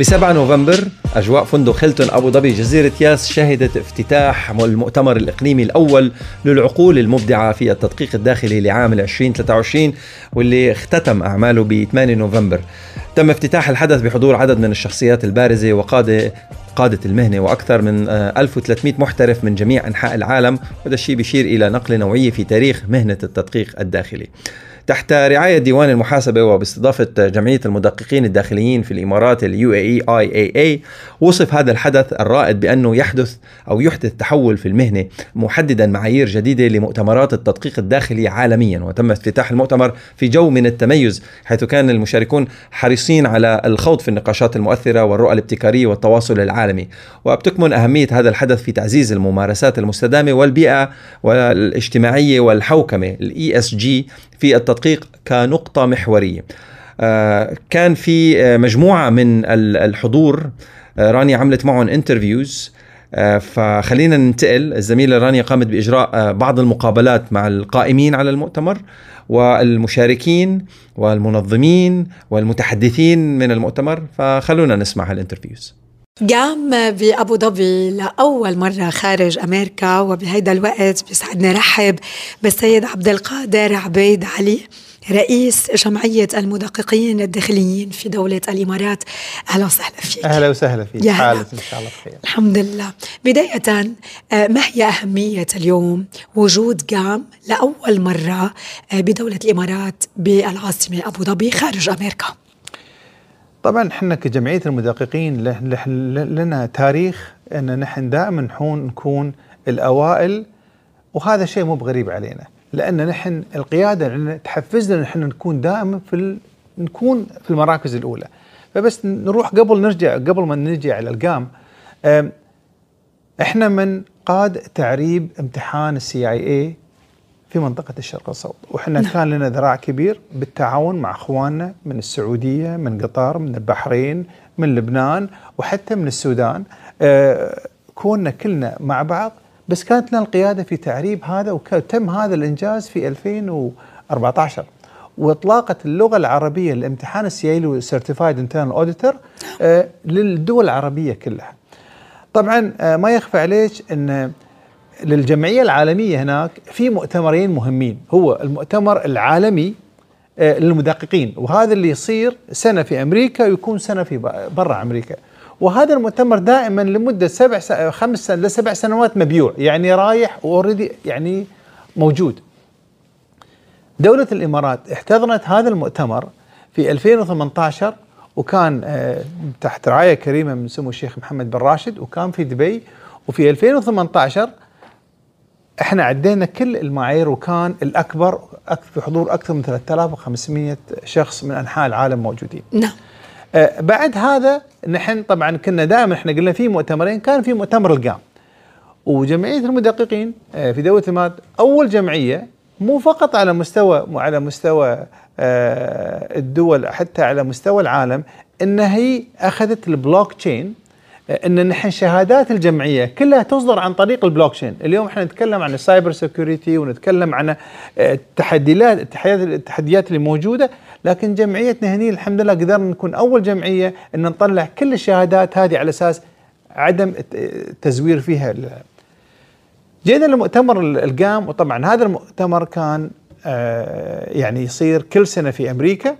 ب 7 نوفمبر أجواء فندق هيلتون أبو ظبي جزيرة ياس شهدت افتتاح المؤتمر الإقليمي الأول للعقول المبدعة في التدقيق الداخلي لعام 2023 واللي اختتم أعماله ب 8 نوفمبر. تم افتتاح الحدث بحضور عدد من الشخصيات البارزة وقادة قادة المهنة وأكثر من 1300 محترف من جميع أنحاء العالم وهذا الشيء بيشير إلى نقلة نوعية في تاريخ مهنة التدقيق الداخلي. تحت رعاية ديوان المحاسبة وباستضافة جمعية المدققين الداخليين في الإمارات اليو اي اي اي وصف هذا الحدث الرائد بأنه يحدث أو يحدث تحول في المهنة محددا معايير جديدة لمؤتمرات التدقيق الداخلي عالميا. وتم افتتاح المؤتمر في جو من التميز حيث كان المشاركون حريصين على الخوض في النقاشات المؤثرة والرؤى الابتكارية والتواصل العالمي. وبتكمن أهمية هذا الحدث في تعزيز الممارسات المستدامة والبيئة والاجتماعية والحوكمة الاي اس جي في التدقيق كنقطة محورية. آه، كان في آه، مجموعة من الحضور آه، رانيا عملت معهم انترفيوز فخلينا ننتقل. الزميلة رانيا قامت بإجراء بعض المقابلات مع القائمين على المؤتمر والمشاركين والمنظمين والمتحدثين من المؤتمر. فخلونا نسمع هالانترفيوز قام بأبو ظبي لأول مرة خارج أمريكا وبهيدا الوقت بيسعدني رحب بالسيد عبد القادر عبيد علي رئيس جمعية المدققين الداخليين في دولة الإمارات. أهلا وسهلا فيك. أهلا وسهلا فيك. يا هلا. إن شاء الله بخير. الحمد لله. بداية ما هي أهمية اليوم؟ وجود قام لأول مرة بدولة الإمارات بالعاصمة أبو ظبي خارج أمريكا. طبعا إحنا كجمعية المدققين لنا تاريخ أن نحن دائما نحون نكون الأوائل وهذا شيء مو بغريب علينا لأن نحن القيادة تحفزنا نحن نكون دائما في ال... نكون في المراكز الأولى. فبس نروح قبل نرجع قبل ما نجي على القام إحنا من قاد تعريب امتحان السي اي اي في منطقة الشرق الأوسط وإحنا نعم. كان لنا ذراع كبير بالتعاون مع أخواننا من السعودية من قطر من البحرين من لبنان وحتى من السودان آه كنا كلنا مع بعض بس كانت لنا القيادة في تعريب هذا وتم هذا الإنجاز في 2014 وإطلاقة اللغة العربية لامتحان السي سيرتيفايد انترنال اوديتور للدول العربية كلها. طبعا آه ما يخفى عليك إن للجمعية العالمية هناك في مؤتمرين مهمين. هو المؤتمر العالمي للمدققين. وهذا اللي يصير سنة في أمريكا ويكون سنة في برا أمريكا. وهذا المؤتمر دائما لمدة سبع س... خمس سن... لسبع سنوات مبيوع. يعني رايح اوريدي يعني موجود. دولة الإمارات احتضنت هذا المؤتمر في 2018 وكان تحت رعاية كريمة من سمو الشيخ محمد بن راشد وكان في دبي. وفي 2018 إحنا عدينا كل المعايير وكان الأكبر في حضور أكثر من 3500 شخص من أنحاء العالم موجودين. نعم. آه بعد هذا نحن طبعا كنا دائما إحنا قلنا في مؤتمرين كان في مؤتمر القام. وجمعية المدققين آه في دولة الامارات أول جمعية مو فقط على مستوى على مستوى آه الدول حتى على مستوى العالم إن هي أخذت البلوك تشين إن نحن شهادات الجمعية كلها تصدر عن طريق البلوك تشين، اليوم إحنا نتكلم عن السايبر سيكوريتي ونتكلم عن التحديات التحديات اللي موجودة، لكن جمعيتنا هني الحمد لله قدرنا نكون أول جمعية إن نطلع كل الشهادات هذه على أساس عدم التزوير فيها. جينا لمؤتمر القام وطبعا هذا المؤتمر كان يعني يصير كل سنة في أمريكا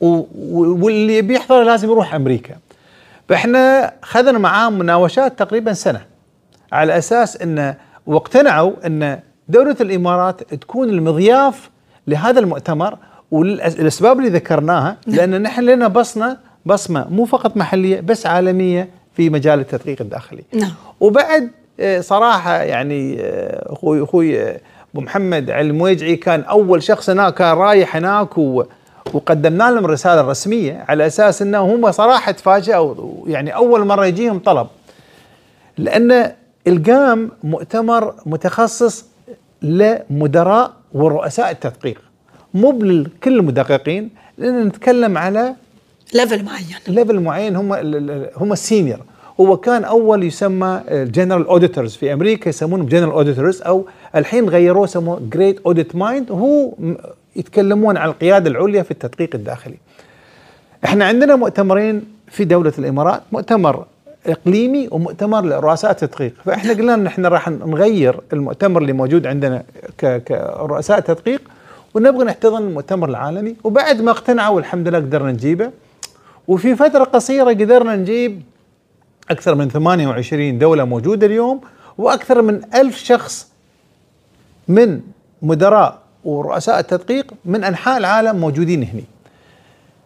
واللي بيحضر لازم يروح أمريكا. فإحنا خذنا معاهم مناوشات تقريبا سنة على أساس إن واقتنعوا إن دولة الإمارات تكون المضياف لهذا المؤتمر والاسباب اللي ذكرناها لأن نحن لنا بصمة بصمة مو فقط محلية بس عالمية في مجال التدقيق الداخلي. نعم. وبعد صراحة يعني أخوي أخوي أبو محمد المويجعي كان أول شخص هناك كان رايح هناك و وقدمنا لهم الرساله الرسميه على أساس إنه هم صراحة تفاجئوا يعني أول مرة يجيهم طلب. لأن القام مؤتمر متخصص لمدراء ورؤساء التدقيق. مو لكل المدققين لأن نتكلم على ليفل معين. ليفل معين هم هم السينيور هو كان أول يسمى جنرال اوديتورز في أمريكا يسمونهم جنرال اوديتورز أو الحين غيروه سموه جريت اوديت مايند وهو يتكلمون عن القيادة العليا في التدقيق الداخلي. إحنا عندنا مؤتمرين في دولة الإمارات مؤتمر إقليمي ومؤتمر لرؤساء التدقيق. فإحنا قلنا إن إحنا راح نغير المؤتمر اللي موجود عندنا كرؤساء تدقيق ونبغى نحتضن المؤتمر العالمي. وبعد ما اقتنعوا والحمد لله قدرنا نجيبه. وفي فترة قصيرة قدرنا نجيب أكثر من 28 دولة موجودة اليوم وأكثر من ألف شخص من مدراء ورؤساء التدقيق من أنحاء العالم موجودين هنا.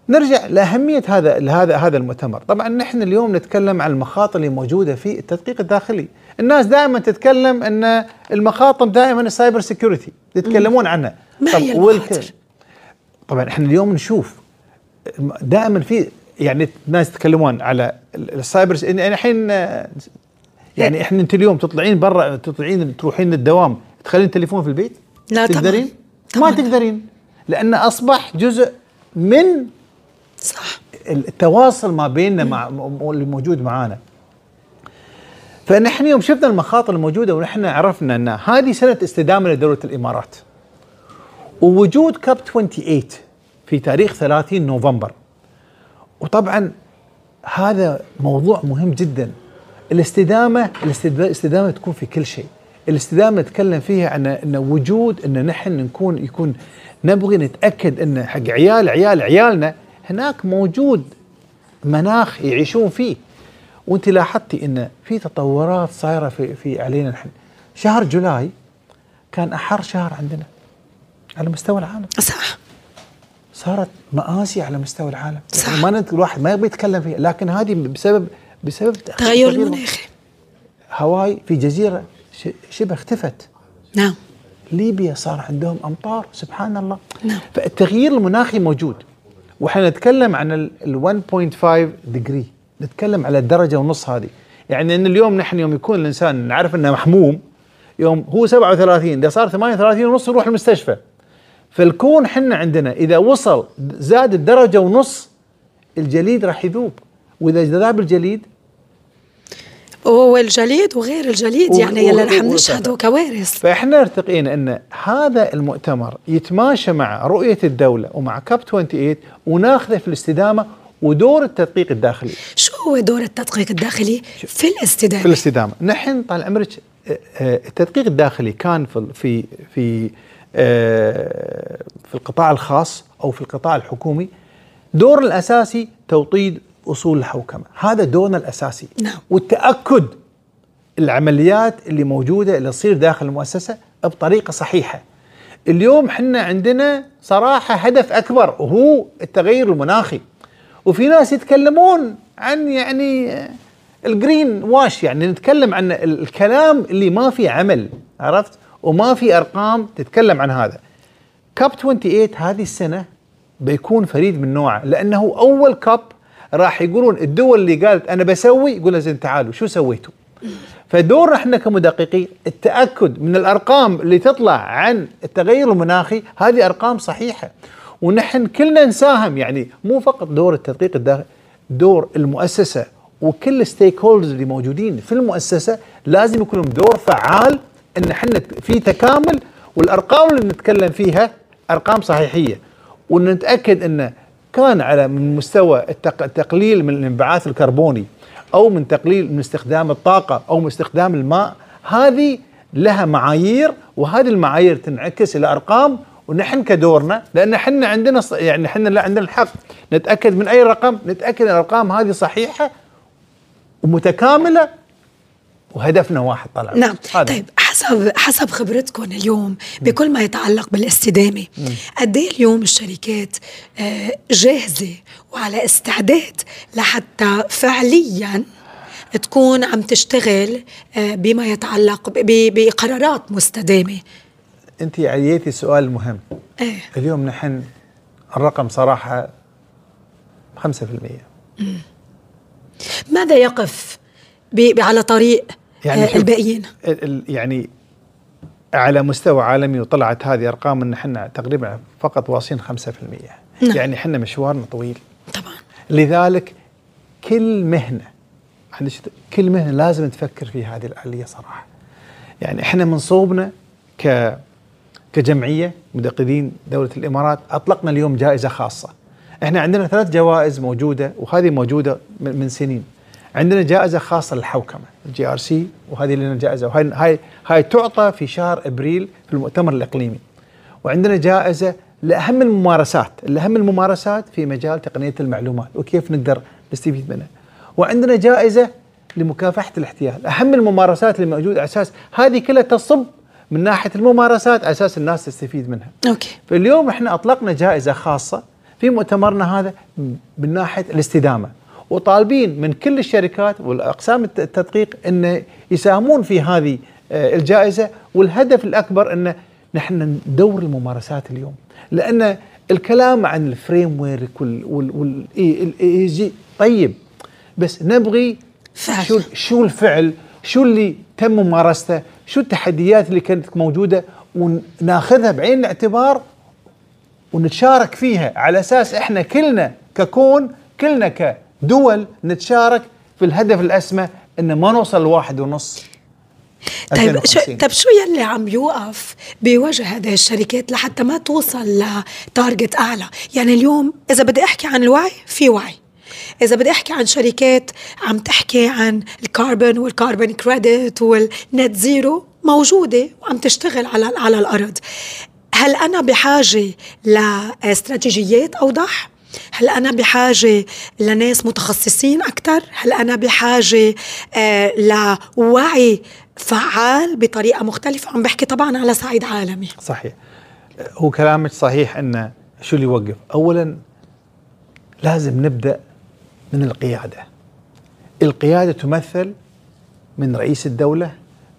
نرجع لأهمية هذا هذا هذا المؤتمر، طبعا نحن اليوم نتكلم عن المخاطر اللي موجودة في التدقيق الداخلي، الناس دائما تتكلم أن المخاطر دائما السايبر سيكيورتي يتكلمون عنها. ما هي والك- المخاطر؟ طبعا إحنا اليوم نشوف دائما في يعني ناس يتكلمون على ال- السايبر يعني الحين يعني إحنا أنت اليوم تطلعين برا تطلعين تروحين الدوام تخلين التليفون في البيت لا. تقدرين طبعاً. ما تقدرين. لأنه أصبح جزء من صح. التواصل ما بيننا مع اللي موجود معانا. فنحن يوم شفنا المخاطر الموجودة ونحن عرفنا أن هذه سنة استدامة لدولة الإمارات. ووجود كاب 28 في تاريخ 30 نوفمبر. وطبعا هذا موضوع مهم جدا. الاستدامه الاستد- الاستدامة تكون في كل شيء. الاستدامة نتكلم فيها عن إن وجود إن نحن نكون يكون نبغي نتأكد إن حق عيال عيال عيالنا هناك موجود مناخ يعيشون فيه. وأنت لاحظتي إن في تطورات صايرة في في علينا نحن. شهر جولاي كان أحر شهر عندنا على مستوى العالم. صح. صارت مآسي على مستوى العالم. صح. يعني ما الواحد ما يبي يتكلم فيها. لكن هذه بسبب بسبب تغير المناخي هواي في جزيرة شبه اختفت. نعم. ليبيا صار عندهم أمطار سبحان الله نعم. فالتغيير المناخي موجود. وإحنا نتكلم عن ال 1.5 ديجري نتكلم على الدرجة ونص هذه. يعني إن اليوم نحن يوم يكون الإنسان نعرف إنه محموم يوم هو 37 إذا صار 38 ونص يروح المستشفى. فالكون حنا عندنا إذا وصل زاد الدرجة ونص الجليد راح يذوب. وإذا ذاب الجليد وهو الجليد وغير الجليد و- يعني يلي و- رح نشهده كوارث. فإحنا ارتقينا إن هذا المؤتمر يتماشى مع رؤية الدولة ومع كاب 28 وناخذه في الاستدامة ودور التدقيق الداخلي. شو هو دور التدقيق الداخلي؟ في الاستدامة. في الاستدامة. نحن طال عمرك آه، آه، التدقيق الداخلي كان في في في آه، في القطاع الخاص أو في القطاع الحكومي. دور الأساسي توطيد أصول الحوكمة هذا دورنا الأساسي نعم. والتأكد العمليات اللي موجودة اللي تصير داخل المؤسسة بطريقة صحيحة. اليوم إحنا عندنا صراحة هدف أكبر وهو التغير المناخي. وفي ناس يتكلمون عن يعني الجرين واش يعني نتكلم عن ال- الكلام اللي ما في عمل عرفت؟ وما في أرقام تتكلم عن هذا. كاب 28 هذه السنة بيكون فريد من نوعه لأنه أول كاب راح يقولون الدول اللي قالت أنا بسوي يقول زين تعالوا شو سويتوا؟ فدورنا إحنا كمدققين التأكد من الأرقام اللي تطلع عن التغير المناخي هذه أرقام صحيحة. ونحن كلنا نساهم يعني مو فقط دور التدقيق الداخلي دور المؤسسة وكل الستيك هولدرز اللي موجودين في المؤسسة لازم يكون لهم دور فعال إن إحنا في تكامل. والأرقام اللي نتكلم فيها أرقام صحيحية. ونتأكد انه كان على من مستوى التق- التقليل من الانبعاث الكربوني أو من تقليل من استخدام الطاقة أو من استخدام الماء هذه لها معايير وهذه المعايير تنعكس إلى أرقام ونحن كدورنا لأن إحنا عندنا يعني إحنا لا عندنا الحق. نتأكد من أي رقم؟ نتأكد إن الأرقام هذه صحيحة ومتكاملة وهدفنا واحد طلع. نعم. هذا. طيب حسب حسب خبرتكم اليوم بكل ما يتعلق بالاستدامة. قد إيه اليوم الشركات آه، جاهزة وعلى استعداد لحتى فعليا تكون عم تشتغل آه، بما يتعلق بقرارات مستدامة؟ أنت عييتي سؤال مهم. إيه. اليوم نحن الرقم صراحة 5% ماذا يقف على طريق يعني شوف- الباقيين. ال- ال- يعني على مستوى عالمي وطلعت هذه ارقام إن إحنا تقريبا فقط واصلين 5% نعم. يعني إحنا مشوارنا طويل. طبعا. لذلك كل مهنة كل مهنة لازم تفكر في هذه الآلية صراحة. يعني إحنا من صوبنا ك كجمعية مدققين دولة الإمارات أطلقنا اليوم جائزة خاصة. إحنا عندنا ثلاث جوائز موجودة وهذه موجودة من سنين. عندنا جائزة خاصة للحوكمة الجي آر سي وهذه لنا جائزة. وهاي هاي هاي تعطى في شهر أبريل في المؤتمر الإقليمي. وعندنا جائزة لأهم الممارسات الاهم الممارسات في مجال تقنية المعلومات وكيف نقدر نستفيد منها. وعندنا جائزة لمكافحة الاحتيال أهم الممارسات اللي موجودة على أساس هذه كلها تصب من ناحية الممارسات على أساس الناس تستفيد منها. أوكي. فاليوم إحنا أطلقنا جائزة خاصة في مؤتمرنا هذا من ناحية الاستدامة. وطالبين من كل الشركات والأقسام الت- التدقيق إن يساهمون في هذه آه، الجائزة والهدف الأكبر إن نحن ندور الممارسات اليوم. لأن الكلام عن الفريم ورك وال وال وال الاي جي طيب بس نبغي فعل. شو شو الفعل؟ شو اللي تم ممارسته؟ شو التحديات اللي كانت موجودة؟ وناخذها بعين الاعتبار ونتشارك فيها على أساس إحنا كلنا ككون كلنا كدول نتشارك في الهدف الأسمى إن ما نوصل لواحد ونص طيب شو 2050. طيب شو يلي عم يوقف بوجه هذه الشركات لحتى ما توصل لتارجت أعلى يعني اليوم إذا بدي أحكي عن الوعي في وعي إذا بدي أحكي عن شركات عم تحكي عن الكربون والكربون كريدت والنت زيرو موجودة وعم تشتغل على على الأرض هل أنا بحاجة لاستراتيجيات أوضح؟ هل أنا بحاجة لناس متخصصين أكثر؟ هل أنا بحاجة آه لوعي فعال بطريقة مختلفة؟ عم بحكي طبعا على صعيد عالمي صحيح هو كلامك صحيح إن شو اللي يوقف اولا لازم نبدأ من القيادة القيادة تمثل من رئيس الدولة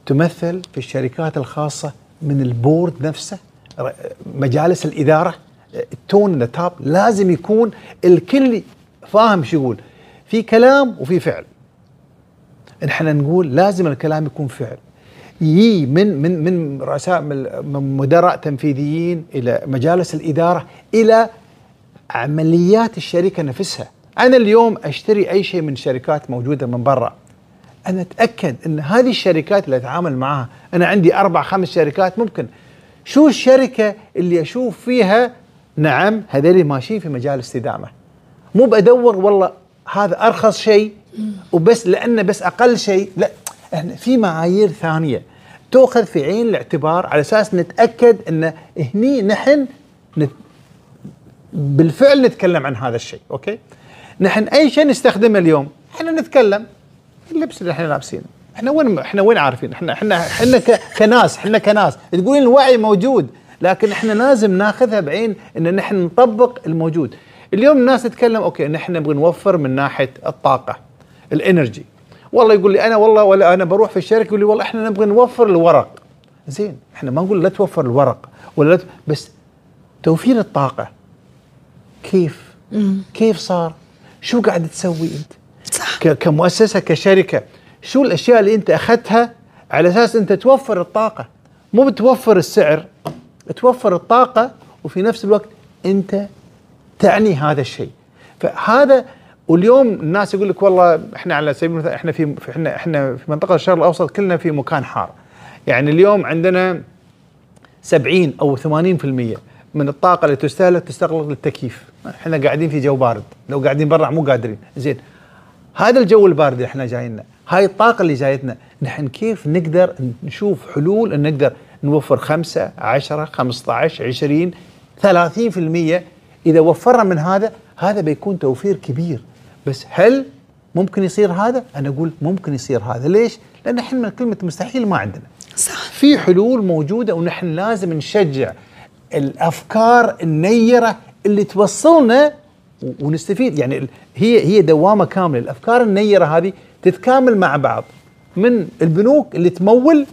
تمثل في الشركات الخاصة من البورد نفسه مجالس الإدارة التون توب لازم يكون الكل فاهم شو يقول. في كلام وفي فعل. نحن نقول لازم الكلام يكون فعل. يجي من من من رؤساء من مدراء تنفيذيين إلى مجالس الإدارة إلى عمليات الشركة نفسها. أنا اليوم أشتري أي شيء من شركات موجودة من برا. أنا أتأكد إن هذه الشركات اللي أتعامل معها أنا عندي أربع خمس شركات ممكن. شو الشركة اللي أشوف فيها نعم هذول ماشيين في مجال الاستدامه مو بدور والله هذا أرخص شيء وبس لأنه بس أقل شيء. لا إحنا في معايير ثانية. تؤخذ في عين الاعتبار على أساس نتأكد إن هني نحن نت بالفعل نتكلم عن هذا الشيء أوكي؟ نحن أي شيء نستخدمه اليوم إحنا نتكلم. اللبس اللي إحنا لابسينه إحنا وين إحنا وين عارفين؟ إحنا إحنا إحنا كناس إحنا كناس. تقولين الوعي موجود. لكن إحنا لازم ناخذها بعين إن نحن نطبق الموجود. اليوم الناس تتكلم أوكي نحن نبغى نوفر من ناحية الطاقة الإنرجي. والله يقول لي أنا والله ولا أنا بروح في الشركة يقول لي والله إحنا نبغى نوفر الورق. زين إحنا ما نقول لا توفر الورق ولا لا ت- بس توفير الطاقة. كيف؟ كيف صار؟ شو قاعد تسوي أنت؟ صح. ك- كمؤسسة كشركة شو الأشياء اللي أنت أخذتها على أساس أنت توفر الطاقة؟ مو بتوفر السعر توفر الطاقة وفي نفس الوقت أنت تعني هذا الشيء. فهذا واليوم الناس يقول لك والله إحنا على سبيل المثال إحنا في في- إحنا إحنا في منطقة الشرق الأوسط كلنا في مكان حار. يعني اليوم عندنا 70 أو 80% من الطاقة اللي تستهلك تستغرق للتكييف. إحنا قاعدين في جو بارد. لو قاعدين برا مو قادرين. زين. هذا الجو البارد اللي إحنا جاينا هاي الطاقة اللي جايتنا نحن كيف نقدر نشوف حلول ان نقدر نوفر 5 10 15 20 30% إذا وفرنا من هذا هذا بيكون توفير كبير. بس هل ممكن يصير هذا؟ أنا أقول ممكن يصير هذا. ليش؟ لأن إحنا كلمة مستحيل ما عندنا. صح. في حلول موجودة ونحن لازم نشجع الأفكار النيرة اللي توصلنا ونستفيد. يعني هي هي دوامة كاملة. الأفكار النيرة هذه تتكامل مع بعض. من البنوك اللي تمول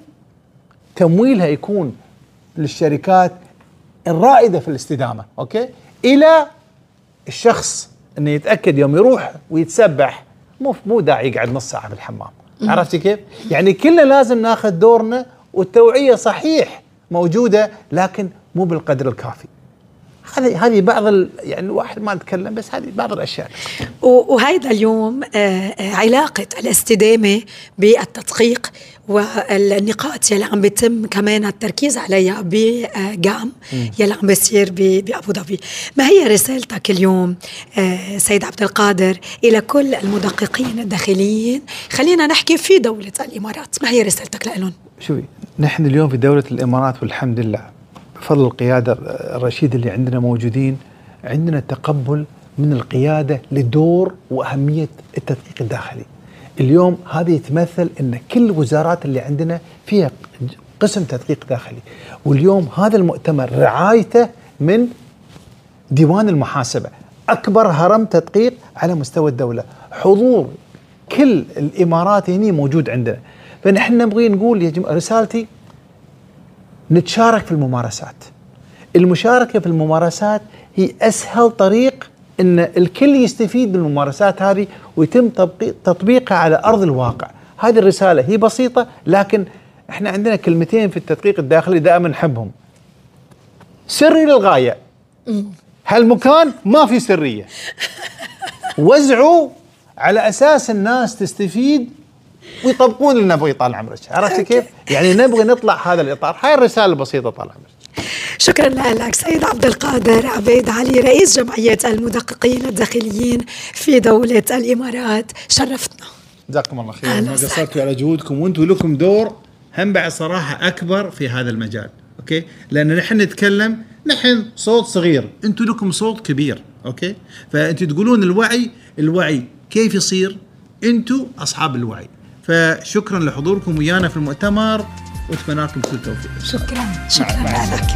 تمويلها يكون للشركات الرائدة في الاستدامة أوكي إلى الشخص إنه يتأكد يوم يروح ويتسبح مو مو داعي يقعد نص ساعة في الحمام عرفتي كيف؟ يعني كلنا لازم ناخذ دورنا والتوعية صحيح موجودة لكن مو بالقدر الكافي. هذه هذه بعض ال يعني الواحد ما نتكلم بس هذه بعض الأشياء. و- وهيدا اليوم آه، آه، علاقة الاستدامة بالتدقيق والنقاط يلي عم بيتم كمان التركيز عليها بجام يلي عم بيصير بأبو ظبي. ما هي رسالتك اليوم آه، سيد عبد القادر إلى كل المدققين الداخليين؟ خلينا نحكي في دولة الإمارات. ما هي رسالتك لهم شوفي نحن اليوم في دولة الإمارات والحمد لله بفضل القيادة الرشيدة اللي عندنا موجودين عندنا تقبل من القيادة لدور وأهمية التدقيق الداخلي. اليوم هذا يتمثل أن كل الوزارات اللي عندنا فيها قسم تدقيق داخلي. واليوم هذا المؤتمر رعايته من ديوان المحاسبة. أكبر هرم تدقيق على مستوى الدولة. حضور كل الإمارات هنا موجود عندنا. فنحن نبغي نقول يا جماعة رسالتي نتشارك في الممارسات. المشاركة في الممارسات هي أسهل طريق أن الكل يستفيد من الممارسات هذه ويتم تطبيقها على أرض الواقع. هذه الرسالة هي بسيطة لكن إحنا عندنا كلمتين في التدقيق الداخلي دائما نحبهم. سري للغاية هالمكان ما في سرية. وزعوا على أساس الناس تستفيد ويطبقون اللي نبغى طال عمرك. عرفت كيف؟ يعني نبغى نطلع هذا الإطار. هاي الرسالة البسيطة طال عمرك. شكرا لك سيد عبد القادر عبيد علي رئيس جمعية المدققين الداخليين في دولة الإمارات. شرفتنا. جزاكم الله خير ما قصرتوا على جهودكم وأنتم لكم دور هم بعد صراحة أكبر في هذا المجال. أوكي؟ لأن نحن نتكلم نحن صوت صغير. أنتم لكم صوت كبير. أوكي؟ فانتم تقولون الوعي الوعي كيف يصير؟ أنتم أصحاب الوعي. فشكرا لحضوركم ويانا في المؤتمر. وأتمنى لكم كل توفيق شكرا. شكرا لك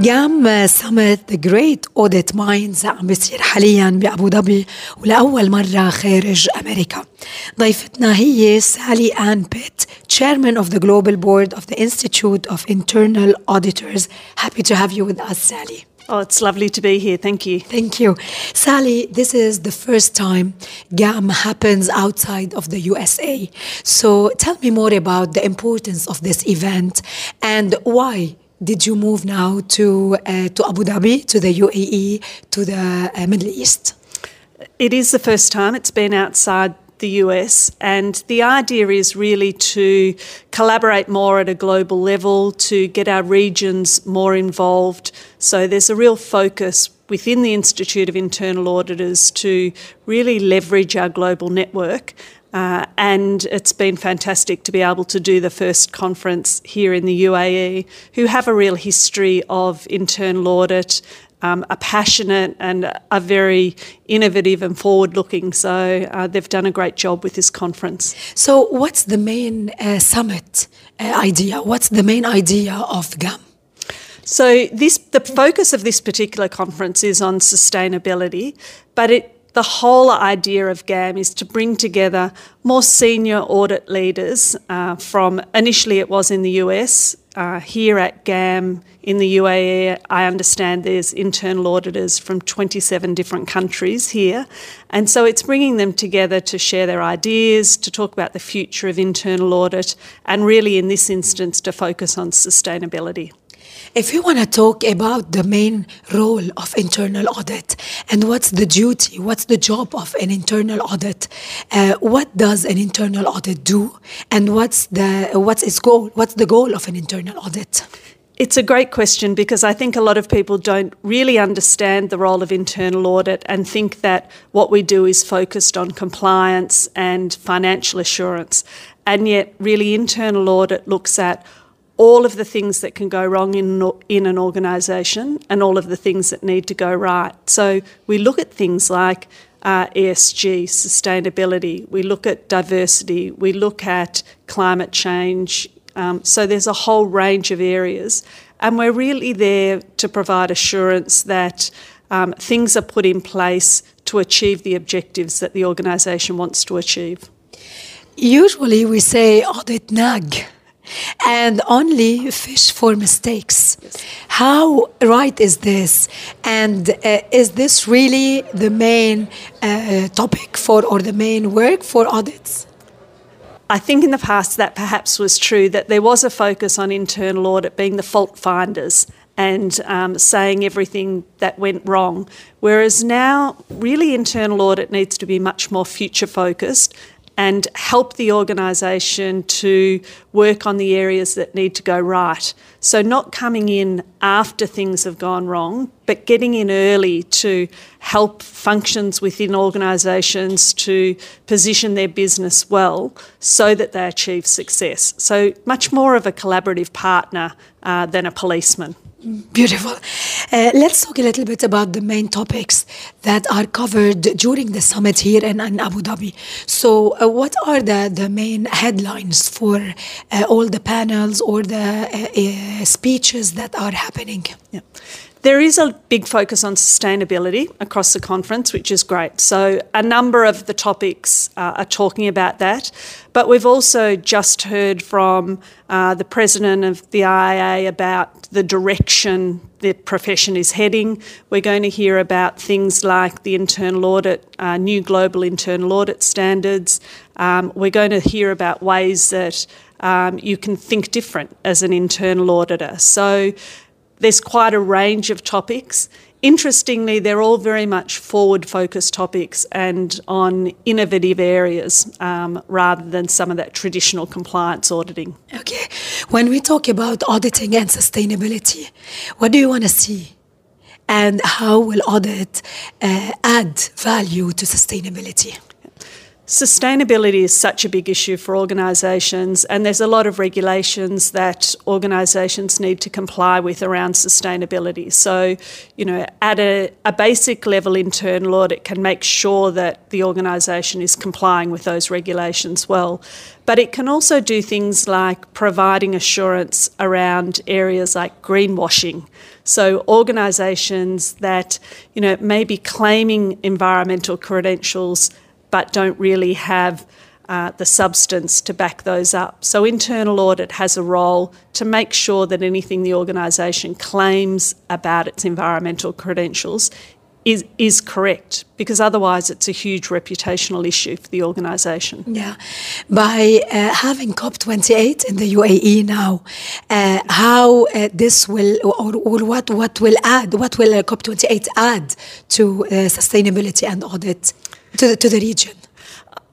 جام سمت ذا جريت اوديت مايندز عم بيصير حاليا بأبو ظبي ولأول مرة خارج أمريكا. ضيفتنا هي سالي ان بيت chairman of the global board of the institute of internal auditors. Happy to have you with us sally. Oh, it's lovely to be here. Thank you. Thank you. Sally, this is the first time GAM happens outside of the USA. So tell me more about the importance of this event and why did you move now to, uh, to Abu Dhabi, to the UAE, to the uh, Middle East? It is the first time it's been outside the US. And the idea is really to collaborate more at a global level, to get our regions more involved. So there's a real focus within the Institute of Internal Auditors to really leverage our global network. Uh, and it's been fantastic to be able to do the first conference here in the UAE, who have a real history of internal audit um, are passionate and are very innovative and forward looking. So uh, they've done a great job with this conference. So, what's the main uh, summit uh, idea? What's the main idea of GAM? So this the focus of this particular conference is on sustainability, but it the whole idea of GAM is to bring together more senior audit leaders uh, from initially it was in the US. Uh, here at GAM in the UAE, I understand there's internal auditors from 27 different countries here. And so it's bringing them together to share their ideas, to talk about the future of internal audit, and really in this instance to focus on sustainability. If you want to talk about the main role of internal audit and what's the duty, what's the job of an internal audit, uh, what does an internal audit do, and what's the what's its goal? What's the goal of an internal audit? It's a great question because I think a lot of people don't really understand the role of internal audit and think that what we do is focused on compliance and financial assurance. And yet, really, internal audit looks at all of the things that can go wrong in, in an organisation and all of the things that need to go right. So we look at things like uh, ESG, sustainability, we look at diversity, we look at climate change. Um, so there's a whole range of areas. And we're really there to provide assurance that um, things are put in place to achieve the objectives that the organisation wants to achieve. Usually we say audit nag and only fish for mistakes. Yes. How right is this? And uh, is this really the main uh, topic for or the main work for audits? I think in the past that perhaps was true, that there was a focus on internal audit being the fault finders and um, saying everything that went wrong. Whereas now, really, internal audit needs to be much more future focused and help the organisation to work on the areas that need to go right. So, not coming in after things have gone wrong, but getting in early to help functions within organisations to position their business well so that they achieve success. So, much more of a collaborative partner uh, than a policeman. Beautiful. Uh, let's talk a little bit about the main topics that are covered during the summit here in, in Abu Dhabi. So, uh, what are the, the main headlines for uh, all the panels or the uh, uh, speeches that are happening? Yeah. There is a big focus on sustainability across the conference, which is great. So, a number of the topics uh, are talking about that. But we've also just heard from uh, the president of the IIA about the direction the profession is heading. We're going to hear about things like the internal audit, uh, new global internal audit standards. Um, we're going to hear about ways that um, you can think different as an internal auditor. So, there's quite a range of topics. Interestingly, they're all very much forward focused topics and on innovative areas um, rather than some of that traditional compliance auditing. Okay. When we talk about auditing and sustainability, what do you want to see? And how will audit uh, add value to sustainability? Sustainability is such a big issue for organisations, and there's a lot of regulations that organisations need to comply with around sustainability. So, you know, at a, a basic level, internal audit can make sure that the organisation is complying with those regulations well. But it can also do things like providing assurance around areas like greenwashing. So organisations that, you know, may be claiming environmental credentials but don't really have uh, the substance to back those up. So, internal audit has a role to make sure that anything the organisation claims about its environmental credentials is, is correct because otherwise it's a huge reputational issue for the organisation. Yeah. By uh, having COP28 in the UAE now, uh, how uh, this will, or, or, what, what will add, what will uh, COP28 add to uh, sustainability and audit to the, to the region?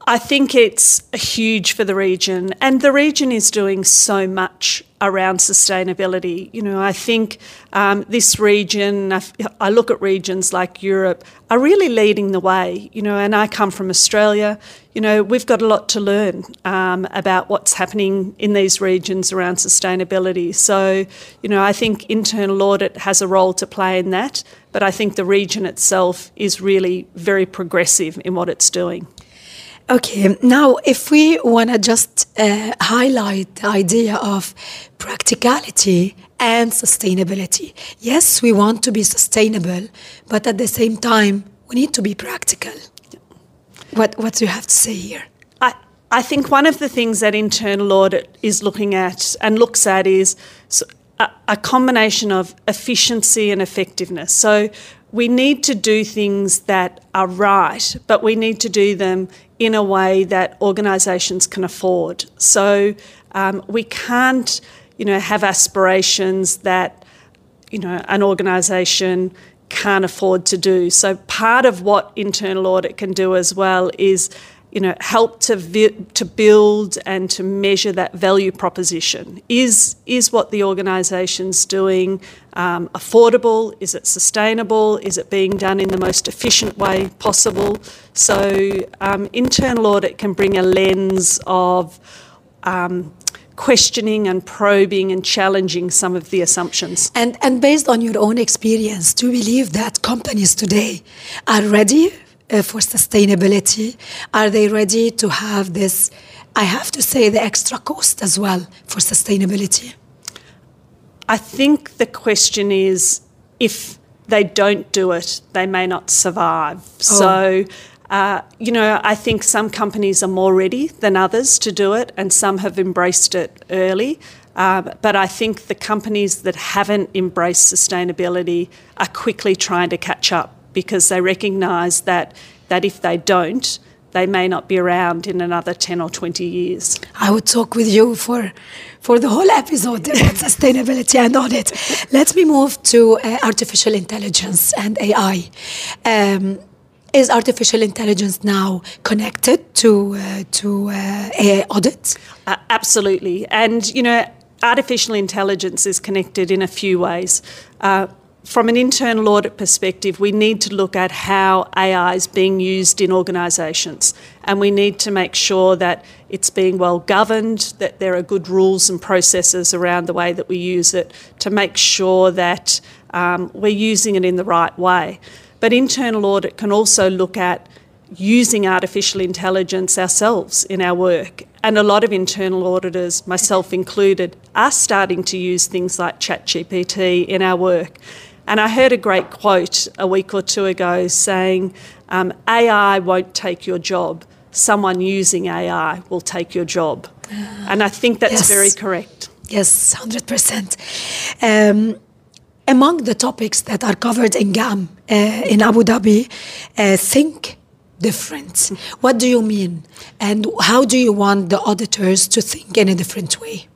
I think it's huge for the region, and the region is doing so much around sustainability. You know, I think um, this region, I look at regions like Europe, are really leading the way. You know, and I come from Australia. You know, we've got a lot to learn um, about what's happening in these regions around sustainability. So, you know, I think internal audit has a role to play in that, but I think the region itself is really very progressive in what it's doing. Okay, now if we want to just uh, highlight the idea of practicality and sustainability. Yes, we want to be sustainable, but at the same time, we need to be practical. What, what do you have to say here? I, I think one of the things that internal audit is looking at and looks at is a, combination of efficiency and effectiveness. So we need to do things that are right, but we need to do them in a way that organisations can afford. So um, we can't, you know, have aspirations that, you know, an organisation can't afford to do. So part of what internal audit can do as well is you know, help to vi- to build and to measure that value proposition. Is is what the organisation's doing um, affordable? Is it sustainable? Is it being done in the most efficient way possible? So, um, internal audit can bring a lens of um, questioning and probing and challenging some of the assumptions. And and based on your own experience, do you believe that companies today are ready uh, for sustainability? Are they ready to have this? I have to say, the extra cost as well for sustainability. I think the question is if they don't do it, they may not survive. Oh. So, uh, you know, I think some companies are more ready than others to do it, and some have embraced it early. Um, but I think the companies that haven't embraced sustainability are quickly trying to catch up because they recognise that that if they don't, they may not be around in another 10 or 20 years. I would talk with you for for the whole episode about sustainability and audit. Let me move to uh, artificial intelligence and AI. Um, is artificial intelligence now connected to uh, to uh, AI audit? Uh, absolutely, and you know, artificial intelligence is connected in a few ways. From an internal audit perspective, we need to look at how AI is being used in organisations, and we need to make sure that it's being well governed, that there are good rules and processes around the way that we use it to make sure that um, we're using it in the right way. But internal audit can also look at using artificial intelligence ourselves in our work. And a lot of internal auditors, myself included, are starting to use things like ChatGPT in our work. And I heard a great quote a week or two ago saying, um, AI won't take your job, someone using AI will take your job. And I think that's Yes. very correct. Yes, 100%. Um, among the topics that are covered in GAM uh, in Abu Dhabi, uh, think different. What do you mean? And how do you want the auditors to think in a different way?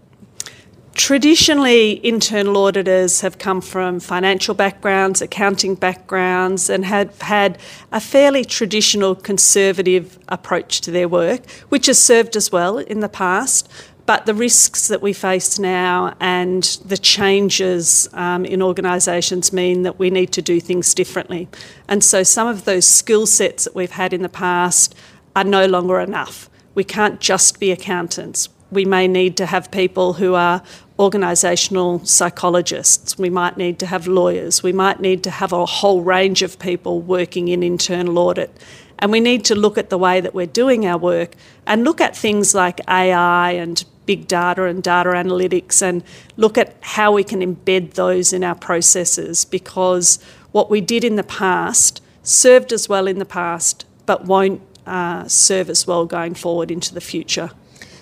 Traditionally, internal auditors have come from financial backgrounds, accounting backgrounds, and have had a fairly traditional conservative approach to their work, which has served us well in the past. But the risks that we face now and the changes um, in organisations mean that we need to do things differently. And so some of those skill sets that we've had in the past are no longer enough. We can't just be accountants. We may need to have people who are organisational psychologists. We might need to have lawyers. We might need to have a whole range of people working in internal audit. And we need to look at the way that we're doing our work and look at things like AI and big data and data analytics and look at how we can embed those in our processes because what we did in the past served us well in the past but won't uh, serve us well going forward into the future.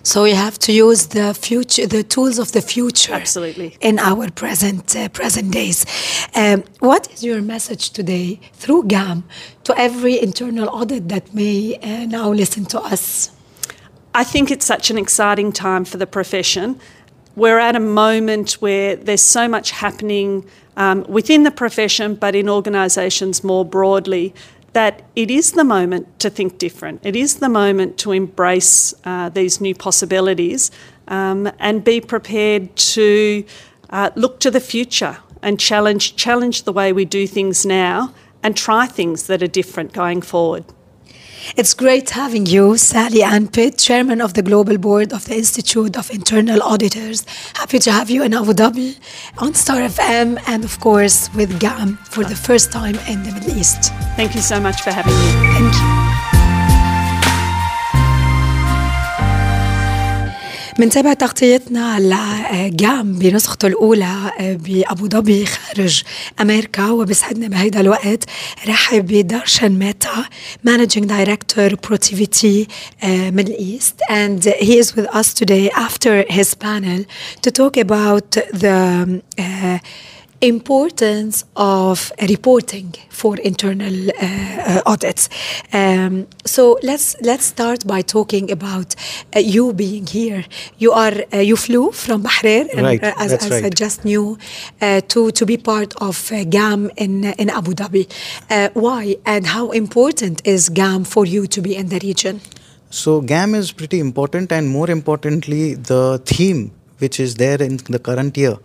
So we have to use the future, the tools of the future, Absolutely. in our present uh, present days. Um, what is your message today through GAM to every internal audit that may uh, now listen to us? I think it's such an exciting time for the profession. We're at a moment where there's so much happening um, within the profession, but in organisations more broadly, that it is the moment to think different. It is the moment to embrace uh, these new possibilities um, and be prepared to uh, look to the future and challenge challenge the way we do things now and try things that are different going forward. It's great having you, Sally-Anne Pitt, Chairman of the Global Board of the Institute of Internal Auditors. Happy to have you in Abu Dhabi on Star FM and, of course, with GAM for the first time in the Middle East. Thank you so much for having me. Thank you. منتابع تغطيتنا لجام بنسخته الأولى بأبو ظبي خارج أمريكا وبسعدنا بهيدا الوقت رحب بدارشن ميتا Managing Director Protivity uh, Middle East and he is with us today after his panel to talk about the uh, importance of reporting for internal uh, audits. Um, so let's let's start by talking about uh, you being here. You are uh, you flew from Bahrain, and, Right, uh, as, as I just knew, uh, to to be part of uh, GAM in in Abu Dhabi. Uh, why and how important is GAM for you to be in the region? So GAM is pretty important, and more importantly, the theme which is there in the current year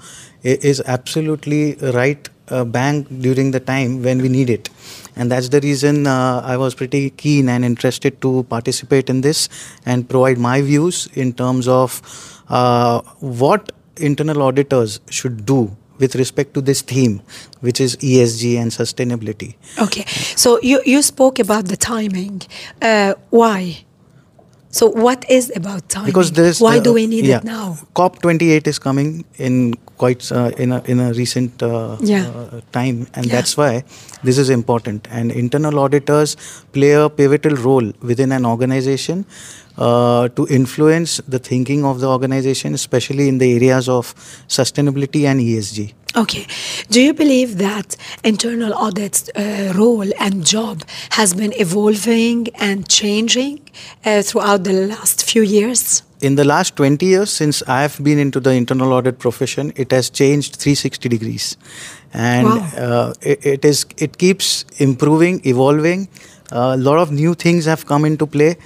is absolutely right uh, bang during the time when we need it. And that's the reason uh, I was pretty keen and interested to participate in this and provide my views in terms of uh, what internal auditors should do with respect to this theme, which is ESG and sustainability. Okay, so you you spoke about the timing. Uh, why? So what is about timing? because there's why uh, do we need yeah, it now? COP 28 is coming in quite uh, in a in a recent uh, Yeah. uh, time, and Yeah. that's why this is important. And internal auditors play a pivotal role within an organization uh, to influence the thinking of the organization, especially in the areas of sustainability and ESG. Okay. Do you believe that internal audit's uh, role and job has been evolving and changing uh, throughout the last few years? In the last 20 years, since I have been into the internal audit profession, it has changed 360 degrees, and Wow. uh, it, it is it keeps improving, evolving. A lot of new things have come into play.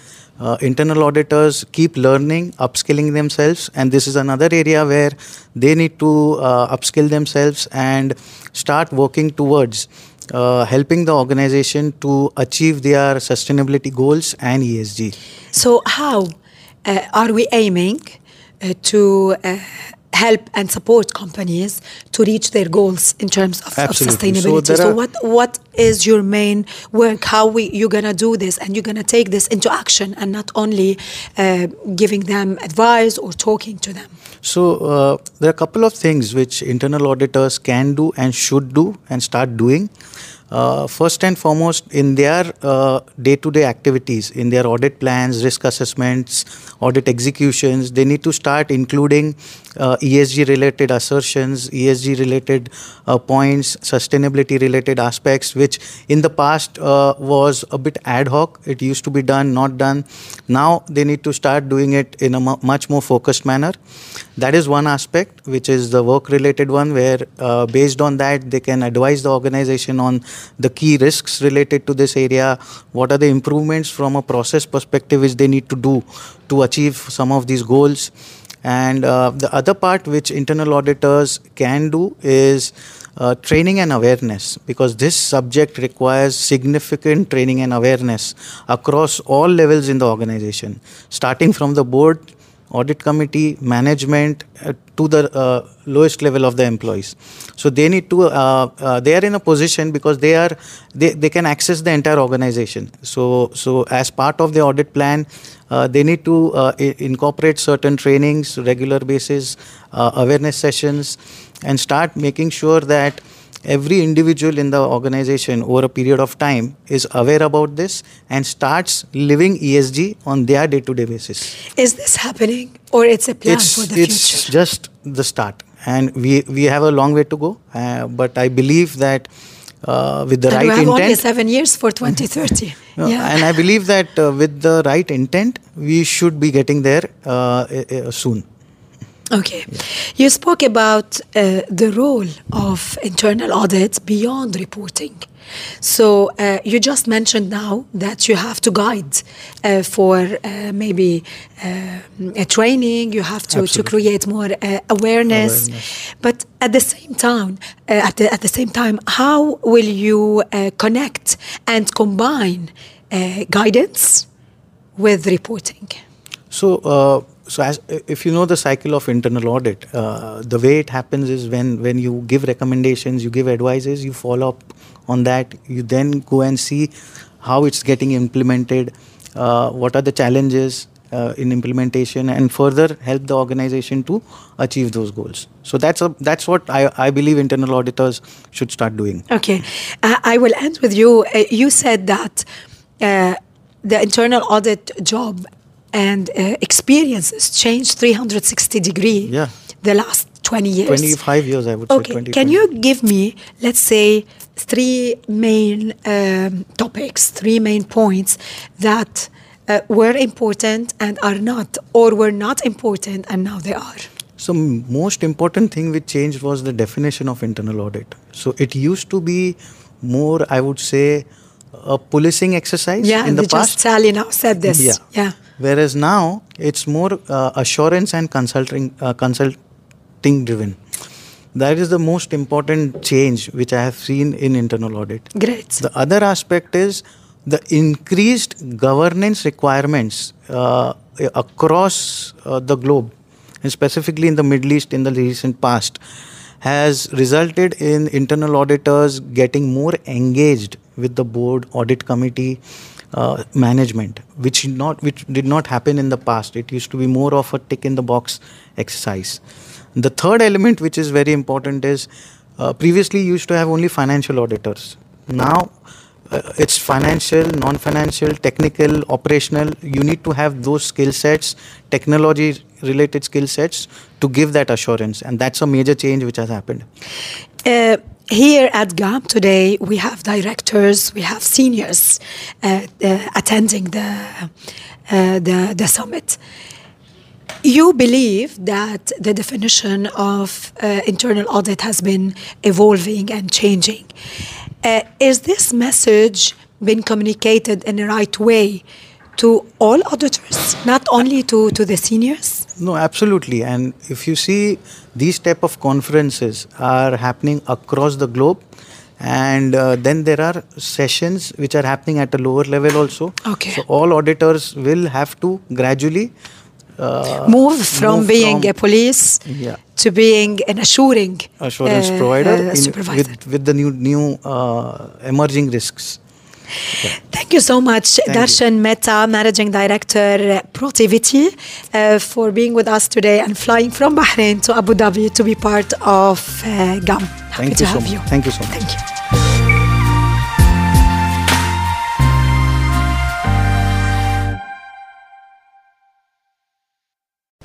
Uh, internal auditors keep learning, upskilling themselves, and this is another area where they need to uh, upskill themselves and start working towards uh, helping the organization to achieve their sustainability goals and ESG. So, how uh, are we aiming uh, to uh, help and support companies to reach their goals in terms of, of Absolutely. So sustainability? So, what what is your main work? How we you're gonna do this, and you're gonna take this into action, and not only uh, giving them advice or talking to them. So uh, there are a couple of things which internal auditors can do and should do and start doing. Uh, first and foremost, in their uh, day-to-day activities, in their audit plans, risk assessments, audit executions, they need to start including uh, ESG-related assertions, ESG-related uh, points, sustainability-related aspects, which in the past uh, was a bit ad hoc. It used to be done, not done. Now they need to start doing it in a much more focused manner. That is one aspect, which is the work-related one, where uh, based on that they can advise the organization on the key risks related to this area. What are the improvements from a process perspective which they need to do to achieve some of these goals? And uh, the other part which internal auditors can do is uh, training and awareness because this subject requires significant training and awareness across all levels in the organization, starting from the board, audit committee, management, uh, to the uh, lowest level of the employees. So they need to, uh, uh, they are in a position because they are, they, they can access the entire organization. So, so as part of the audit plan, they need to uh, i- incorporate certain trainings, regular basis, uh, awareness sessions, and start making sure that every individual in the organization over a period of time is aware about this and starts living ESG on their day-to-day basis. Is this happening, or it's a plan it's for the it's future? just the start, and we we have a long way to go. Uh, but I believe that uh, with the and right we have intent. only seven years for 2030. No, yeah. And I believe that uh, with the right intent, we should be getting there uh, uh, soon. Okay. You spoke about uh, the role of internal audit beyond reporting. So uh, you just mentioned now that you have to guide uh, for uh, maybe uh, a training. You have to, to create more uh, awareness. Awareness. But at the same time, uh, at, the, at the same time, how will you uh, connect and combine uh, guidance with reporting? So, uh, so as if you know the cycle of internal audit, uh, the way it happens is when when you give recommendations, you give advices, you follow up on that. You then go and see how it's getting implemented, uh, what are the challenges uh, in implementation, and further help the organization to achieve those goals. So that's a that's what I, I believe internal auditors should start doing. Okay, I will end with you. Uh, you said that uh, the internal audit job and uh, experiences changed 360 degree Yeah. the last 20 years. 25 years, I would say. Okay, 20, can you give me, let's say, three main um, topics, three main points that uh, were important and are not, or were not important and now they are? So most important thing which changed was the definition of internal audit. So it used to be more, I would say, a policing exercise Yeah, in the past. Sally-Anne said this. Yeah. yeah. Whereas now it's more uh, assurance and consulting uh, consulting driven. That is the most important change which I have seen in internal audit. Great. The other aspect is the increased governance requirements uh, across uh, the globe, and specifically in the Middle East in the recent past, has resulted in internal auditors getting more engaged with the board, audit committee, uh, management, which not which did not happen in the past. It used to be more of a tick in the box exercise. The third element, which is very important, is uh, previously you used to have only financial auditors. Now, uh, it's financial, non-financial, technical, operational. You need to have those skill sets, technology-related skill sets, to give that assurance, and that's a major change which has happened. Uh, here at GAM today, we have directors, we have seniors uh, uh, attending the, uh, the, the summit. You believe that the definition of uh, internal audit has been evolving and changing. Uh, is this message been communicated in the right way to all auditors, not only to, to the seniors? No, absolutely. And if you see, these type of conferences are happening across the globe, and uh, then there are sessions which are happening at a lower level also. Okay. So all auditors will have to gradually uh, Move from move being from- a police Yeah. to being an assuring assurance uh, provider uh, in- supervisor. with with the new new uh, emerging risks. Thank you so much, you. Darshan Mehta, Managing Director, Protiviti, uh, for being with us today and flying from Bahrain to Abu Dhabi to be part of uh, GAM. Happy Thank to you so have much. you. Thank you so much. Thank you.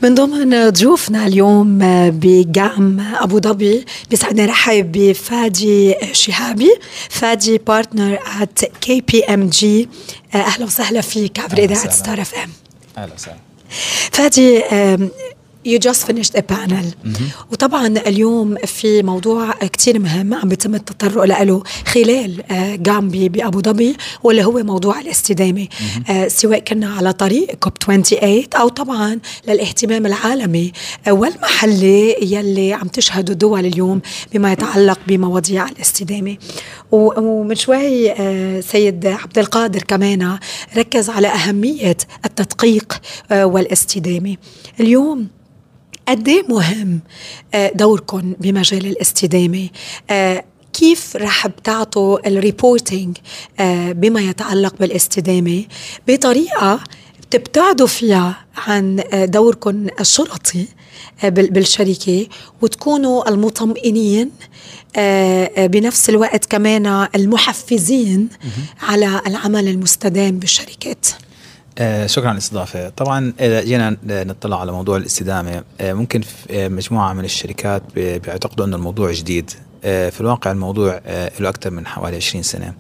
من ضمن ضيوفنا اليوم بجام أبو ظبي بيسعدنا نرحب بفادي شهابي. فادي بارتنر ات كي بي ام جي أهلا وسهلا فيك عبر إذاعة. ستار إف إم. أهلا وسهلا. فادي you just finished a panel. وطبعا اليوم في موضوع كتير مهم عم بيتم التطرق له خلال آه، جامبي بأبو ظبي واللي هو موضوع الاستدامة. آه، سواء كنا على طريق كوب 28 أو طبعا للاهتمام العالمي آه، والمحلي يلي عم تشهد الدول اليوم بما يتعلق بمواضيع الاستدامة. و- ومن شوي سيد عبد القادر كمان ركز على أهمية التدقيق والاستدامة. اليوم قد إيه مهم آه، دوركم بمجال الاستدامة؟ آه، كيف رح بتعطوا الريبورتينج آه، بما يتعلق بالاستدامة؟ بطريقة بتبتعدوا فيها عن دوركم الشرطي بال- بالشركة وتكونوا المطمئنين بنفس الوقت كمان المحفزين على العمل المستدام بالشركات. آه شكرا على الاستضافة. طبعا آه، جينا نطلع على موضوع الاستدامة. آه ممكن في آه، مجموعة من الشركات بي- بيعتقدوا إنه الموضوع جديد. آه، في الواقع الموضوع آه، له أكثر من حوالي 20 سنة.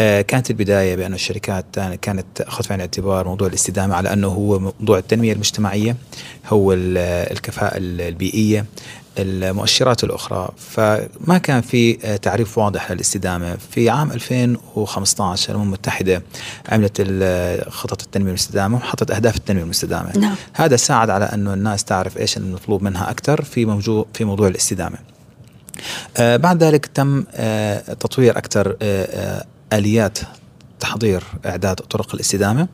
آه، كانت البداية بأن الشركات كانت تأخذ في عين الاعتبار موضوع الاستدامة على أنه هو موضوع التنمية المجتمعية هو ال- الكفاءة البيئية. المؤشرات الأخرى. فما كان في تعريف واضح للاستدامة. في عام 2015 الأمم المتحدة عملت خطط التنمية المستدامة وحطت أهداف التنمية المستدامة. نعم. هذا ساعد على أنه الناس تعرف إيش المطلوب منها أكثر في موضوع في موضوع الاستدامة. آه، بعد ذلك تم آه، تطوير أكثر آه، آليات تحضير إعداد طرق الاستدامة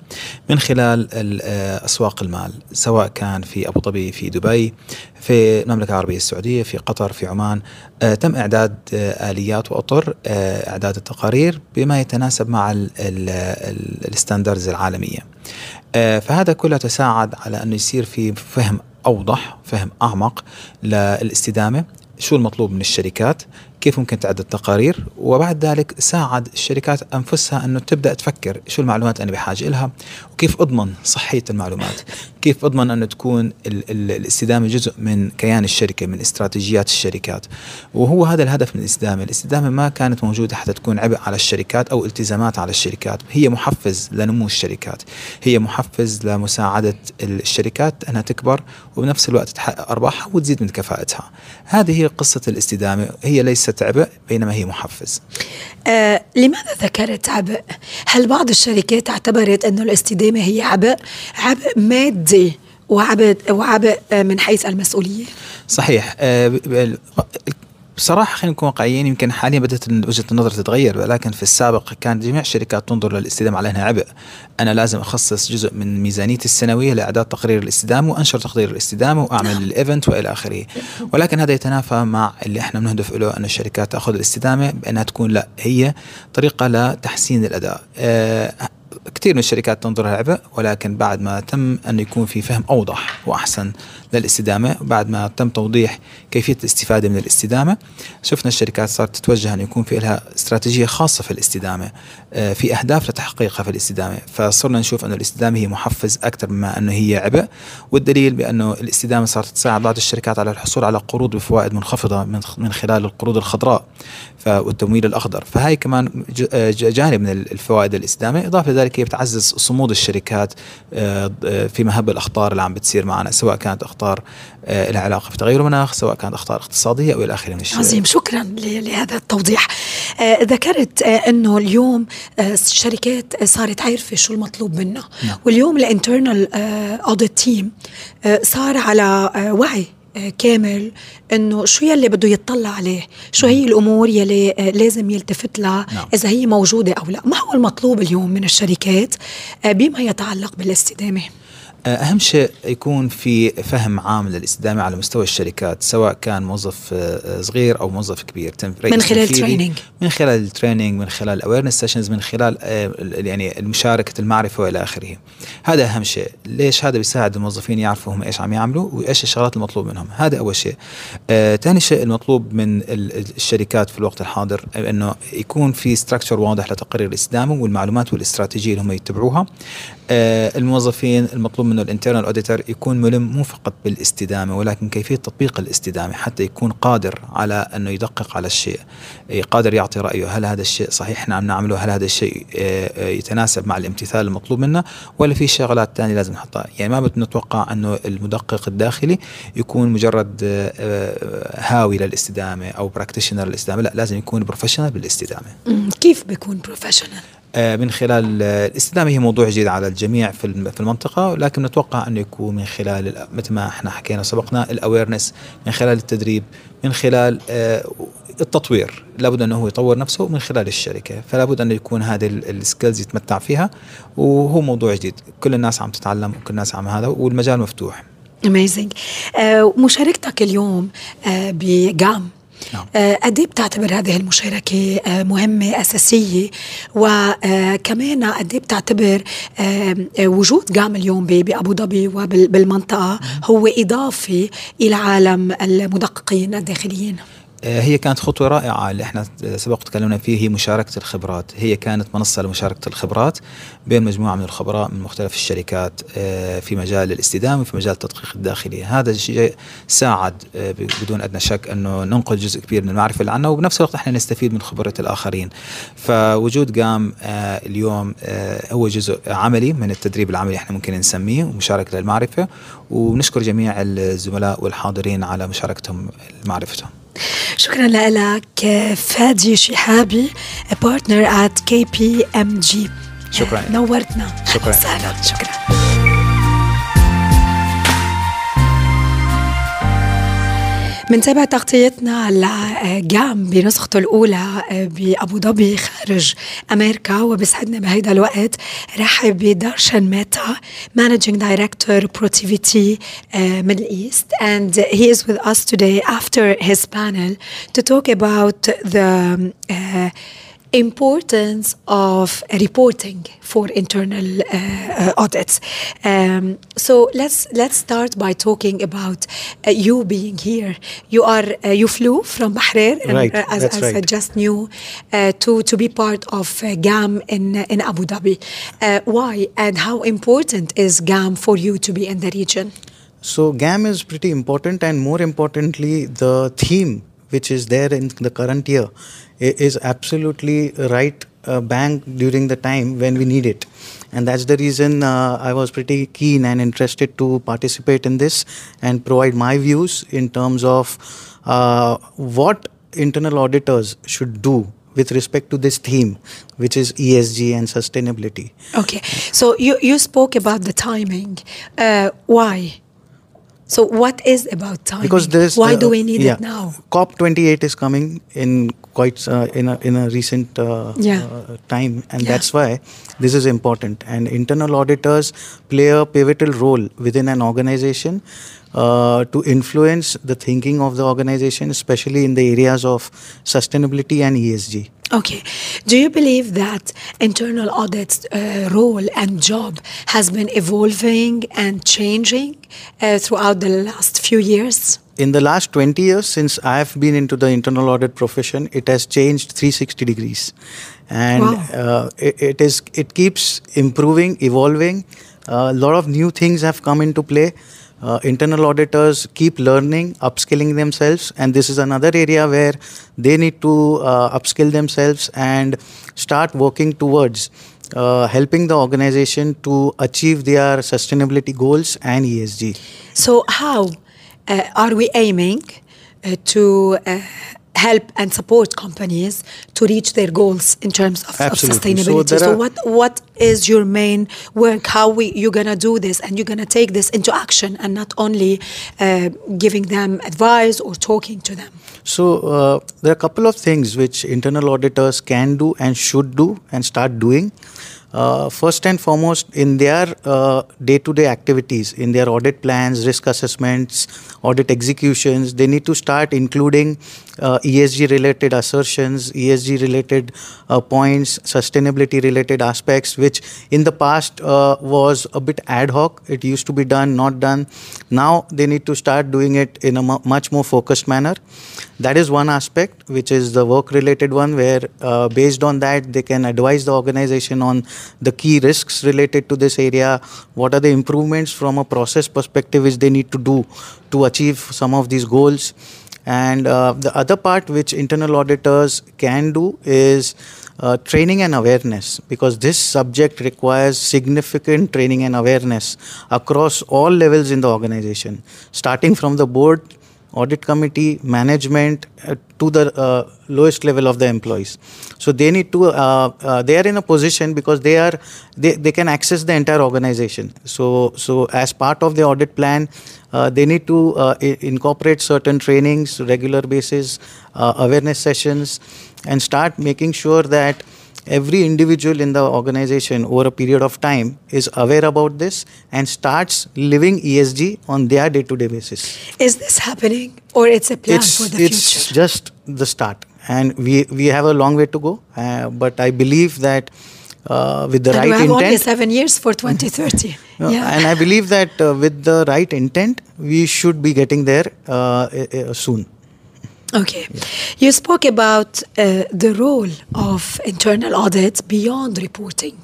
من خلال آه، أسواق المال سواء كان في أبو ظبي في دبي في المملكة العربية السعودية في قطر في عمان. آه، تم إعداد آه، آليات وأطر إعداد التقارير بما يتناسب مع الستاندرز العالمية. فهذا كله تساعد على أنه يصير في فهم أوضح فهم أعمق للاستدامة شو المطلوب من الشركات كيف ممكن تعد التقارير؟ وبعد ذلك ساعد الشركات أنفسها أنه تبدأ تفكر شو المعلومات أنا بحاجة لها وكيف أضمن صحية المعلومات. كيف أضمن أنه تكون ال ال الاستدامة جزء من كيان الشركة من استراتيجيات الشركات. وهو هذا الهدف من الاستدامة. الاستدامة ما كانت موجودة حتى تكون عبء على الشركات أو التزامات على الشركات. هي محفز لنمو الشركات. هي محفز لمساعدة الشركات أنها تكبر وبنفس الوقت تحقق أرباحها وتزيد من كفاءتها. هذه هي قصة الاستدامة. هي ليست عبء بينما هي محفز آه، لماذا ذكرت عبء؟ هل بعض الشركات اعتبرت أنه الاستدامة هي عبء؟ عبء مادي وعبء وعبء آه، من حيث المسؤولية؟ صحيح آه، بصراحة خلينا نكون واقعيين يمكن حاليا بدأت وجهة النظر تتغير ولكن في السابق كان جميع الشركات تنظر للاستدامة على انها عبء، أنا لازم أخصص جزء من ميزانيتي السنوية لإعداد تقرير الاستدامة وأنشر تقرير الاستدامة وأعمل الإيفنت وإلى آخره، ولكن هذا يتنافى مع اللي إحنا بنهدف له أن الشركات تأخذ الاستدامة بأنها تكون لا هي طريقة لتحسين الأداء. آه، كثير من الشركات تنظر لها عبء ولكن بعد ما تم أن يكون في فهم أوضح وأحسن للاستدامة بعد ما تم توضيح كيفية الاستفادة من الاستدامة. شفنا الشركات صارت تتوجه أن يكون في لها استراتيجية خاصة في الاستدامة آه، في أهداف لتحقيقها في الاستدامة. فصرنا نشوف انه الاستدامة هي محفز أكثر مما أنه هي عبء والدليل بأنه الاستدامة صارت تساعد بعض الشركات على الحصول على قروض بفوائد منخفضة من خلال القروض الخضراء والتمويل الأخضر. فهي كمان آه، جانب من الفوائد الاستدامة. إضافة لذلك هي بتعزز صمود الشركات آه، في مهب الأخطار اللي عم بتصير معنا سواء كانت أخطار لها علاقة في تغير المناخ سواء كانت أخطار اقتصادية أو إلى آخره من الشيء. عظيم شكرا لهذا التوضيح. ذكرت أنه اليوم الشركات صارت عارفة شو المطلوب منها نعم. واليوم الانترنال اوديت تيم صار على وعي كامل إنه شو يلي بده يطلع عليه شو هي الأمور يلي لازم يلتفت لها نعم. إذا هي موجودة أو لا. ما هو المطلوب اليوم من الشركات؟ بما يتعلق بالاستدامة؟ أهم شيء يكون في فهم عام للاستدامة على مستوى الشركات سواء كان موظف آه، صغير أو موظف كبير. من خلال تريننج من خلال التريننج من خلال الاويرنس سيشنز من خلال آه، يعني مشاركه المعرفة وإلى آخره. هذا أهم شيء. ليش هذا بيساعد الموظفين يعرفوا هم إيش عم يعملوا وإيش الشغلات المطلوب منهم؟ هذا أول شيء. ثاني آه شيء المطلوب من الشركات في الوقت الحاضر إنه يكون في ستراكشر واضح لتقرير الاستدامة والمعلومات والإستراتيجية اللي هم يتبعوها. آه الموظفين المطلوب منه الانترنال اوديتور يكون ملم مو فقط بالاستدامة ولكن كيفية تطبيق الاستدامة حتى يكون قادر على أنه يدقق على الشيء قادر يعطي رأيه هل هذا الشيء صحيح إحنا عم نعمله هل هذا الشيء آه، آه، يتناسب مع الامتثال المطلوب منا ولا في شغلات ثانية لازم نحطها. يعني ما بنتوقع أنه المدقق الداخلي يكون مجرد هاوي للاستدامة أو براكتيشنر للاستدامة لا لازم يكون بروفيشنال بالاستدامة. كيف بيكون بروفيشنال من خلال الاستدامه هي موضوع جديد على الجميع في في المنطقة لكن نتوقع انه يكون من خلال مثل ما إحنا حكينا سبقنا الاويرنس من خلال التدريب من خلال آه، التطوير. لابد أنه هو يطور نفسه من خلال الشركة فلا بد انه يكون هذه السكيلز يتمتع فيها وهو موضوع جديد. كل الناس عم تتعلم وكل الناس عم هذا والمجال مفتوح. اميزنج مشاركتك اليوم بجام. نعم. آه، قد إيه بتعتبر هذه المشاركة آه، مهمة أساسية؟ وكمان آه، قد إيه بتعتبر وجود قام اليوم بأبو ظبي وبالمنطقة هو إضافة إلى عالم المدققين الداخليين؟ هي كانت خطوة رائعة اللي إحنا سبق تكلمنا فيه هي مشاركة الخبرات. هي كانت منصة لمشاركة الخبرات بين مجموعة من الخبراء من مختلف الشركات آه، في مجال الاستدامة وفي مجال التدقيق الداخلي. هذا الشيء ساعد آه، بدون أدنى شك أنه ننقل جزء كبير من المعرفة اللي عنا وبنفس الوقت إحنا نستفيد من خبرة الآخرين. فوجود قام اليوم هو جزء عملي من التدريب العملي إحنا ممكن نسميه ومشاركة للمعرفة ونشكر جميع الزملاء والحاضرين على مشاركتهم معرفتهم. شكرا لك فادي شهابي بارتنر ات كي بي ام جي شكرا. نورتنا. شكرا. شكرا. بنتابع تغطيتنا على آه، جام بنسخته الأولى آه، بأبو ظبي خارج أمريكا. وبسعدنا بهيدا الوقت. رحب بدارشن ميتا مانجينج دايركتور برو تي في تي ميدل ايست اند هي از with us today after his panel to talk about the uh, importance of reporting for internal uh, uh, audits. Um, so let's let's start by talking about uh, you being here. You are uh, you flew from Bahrain, right, as, as right. I just knew, uh, to to be part of uh, GAM in in Abu Dhabi. why and how important is GAM for you to be in the region? So GAM is pretty important, and more importantly, the theme which is there in the current year is absolutely right uh, bang during the time when we need it and that's the reason uh, i was pretty keen and interested to participate in this and provide my views in terms of uh, what internal auditors should do with respect to this theme, which is ESG and sustainability. Okay, so you, you spoke about the timing. Uh, why? So, what is about timing? Because there's why uh, do we need yeah, it now? COP 28 is coming in quite uh, in a in a recent uh, yeah. uh, time, and yeah. that's why this is important. And internal auditors play a pivotal role within an organization uh, to influence the thinking of the organization, especially in the areas of sustainability and ESG. Okay. Do you believe that internal audit's uh, role and job has been evolving and changing uh, throughout the last few years? In the last 20 years, since I've been into the internal audit profession, it has changed 360 degrees, and Wow. uh, it, it is it keeps improving, evolving. A lot of new things have come into play. Uh, internal auditors keep learning, upskilling themselves, and this is another area where they need to uh, upskill themselves and start working towards uh, helping the organization to achieve their sustainability goals and ESG. So, how uh, are we aiming uh, to uh, help and support companies to reach their goals in terms of, of Absolutely. So sustainability? So, what what is your main work? How we you're gonna do this, and you're gonna take this into action, and not only uh, giving them advice or talking to them. So uh, there are a couple of things which internal auditors can do and should do and start doing. Uh, first and foremost, in their uh, day-to-day activities, in their audit plans, risk assessments, audit executions, they need to start including uh, ESG-related assertions, ESG-related uh, points, sustainability-related aspects, which in the past uh, was a bit ad hoc. It used to be done, not done. Now they need to start doing it in a much more focused manner. That is one aspect, which is the work-related one, where uh, based on that they can advise the organization on the key risks related to this area. What are the improvements from a process perspective which they need to do to achieve some of these goals? And uh, the other part which internal auditors can do is uh, training and awareness because this subject requires significant training and awareness across all levels in the organization, starting from the board, audit committee, management, uh, to the uh, lowest level of the employees. So they need to, uh, uh, they are in a position because they are, they, they can access the entire organization. So, so as part of the audit plan, uh, they need to uh, incorporate certain trainings, regular basis, awareness sessions, and start making sure that every individual in the organization over a period of time is aware about this and starts living ESG on their day-to-day basis. Is this happening, or it's a plan it's for the it's future? just the start, and we we have a long way to go. Uh, but I believe that uh, with the and right we have only intent, seven years for 2030. uh, yeah. and I believe that uh, with the right intent, we should be getting there uh, uh, soon. Okay. You spoke about uh, the role of internal audit beyond reporting.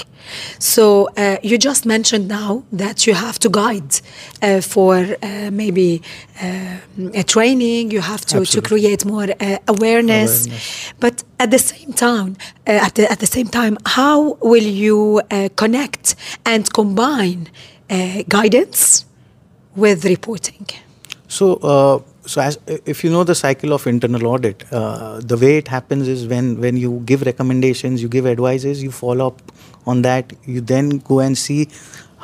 So uh, you just mentioned now that you have to guide uh, for uh, maybe uh, a training. You have to, to create more uh, awareness. Awareness. But at the same time, uh, at, the, at the same time, how will you uh, connect and combine uh, guidance with reporting? So, uh, so as if you know the cycle of internal audit, uh, the way it happens is when when you give recommendations, you give advices, you follow up on that. You then go and see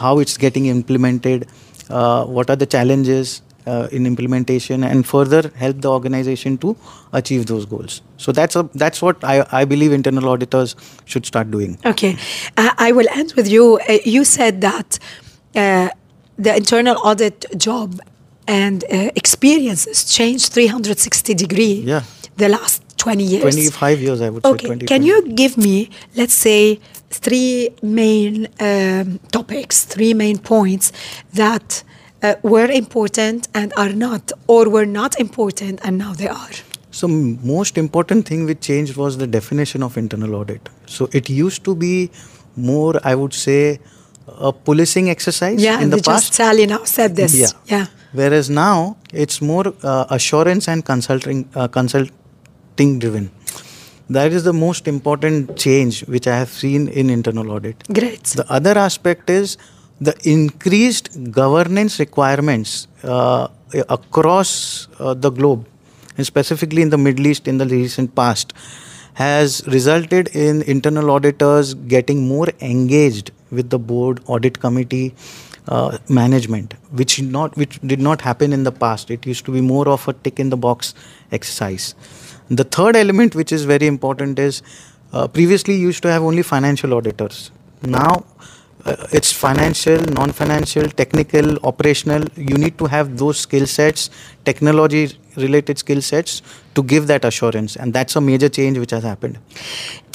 how it's getting implemented, uh, what are the challenges uh, in implementation, and further help the organization to achieve those goals. So that's a that's what I, I believe internal auditors should start doing. Okay, uh, I will end with you. Uh, you said that uh, the internal audit job and uh, experiences changed 360 degree Yeah. the last 20 years. 25 years, I would say. Okay, 20, can 20. you give me, let's say, three main um, topics, three main points that uh, were important and are not, or were not important and now they are? So most important thing which changed was the definition of internal audit. So it used to be more, I would say, a policing exercise Yeah, in the they just past. Sally-Anne said this. Yeah. yeah. Whereas now it's more uh, assurance and consulting uh, consulting driven. That is the most important change which I have seen in internal audit. Great. The other aspect is the increased governance requirements uh, across uh, the globe, and specifically in the Middle East in the recent past, has resulted in internal auditors getting more engaged with the board, audit committee, uh, management, which not which did not happen in the past. It used to be more of a tick in the box exercise. The third element, which is very important, is uh, previously you used to have only financial auditors. Now, uh, it's financial, non-financial, technical, operational. You need to have those skill sets, technology-related skill sets, to give that assurance, and that's a major change which has happened.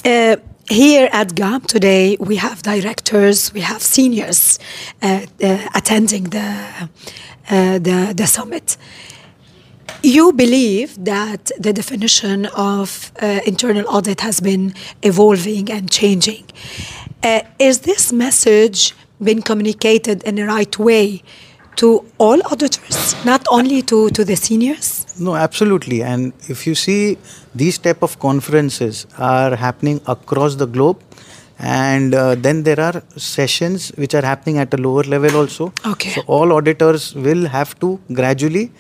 Uh, here at GAM today, we have directors, we have seniors uh, uh, attending the, uh, the, the summit. You believe that the definition of uh, internal audit has been evolving and changing. Uh, is this message been communicated in the right way to all auditors, not only to, to the seniors? No, absolutely. And if you see, these type of conferences are happening across the globe. And uh, then there are sessions which are happening at a lower level also. Okay. So all auditors will have to gradually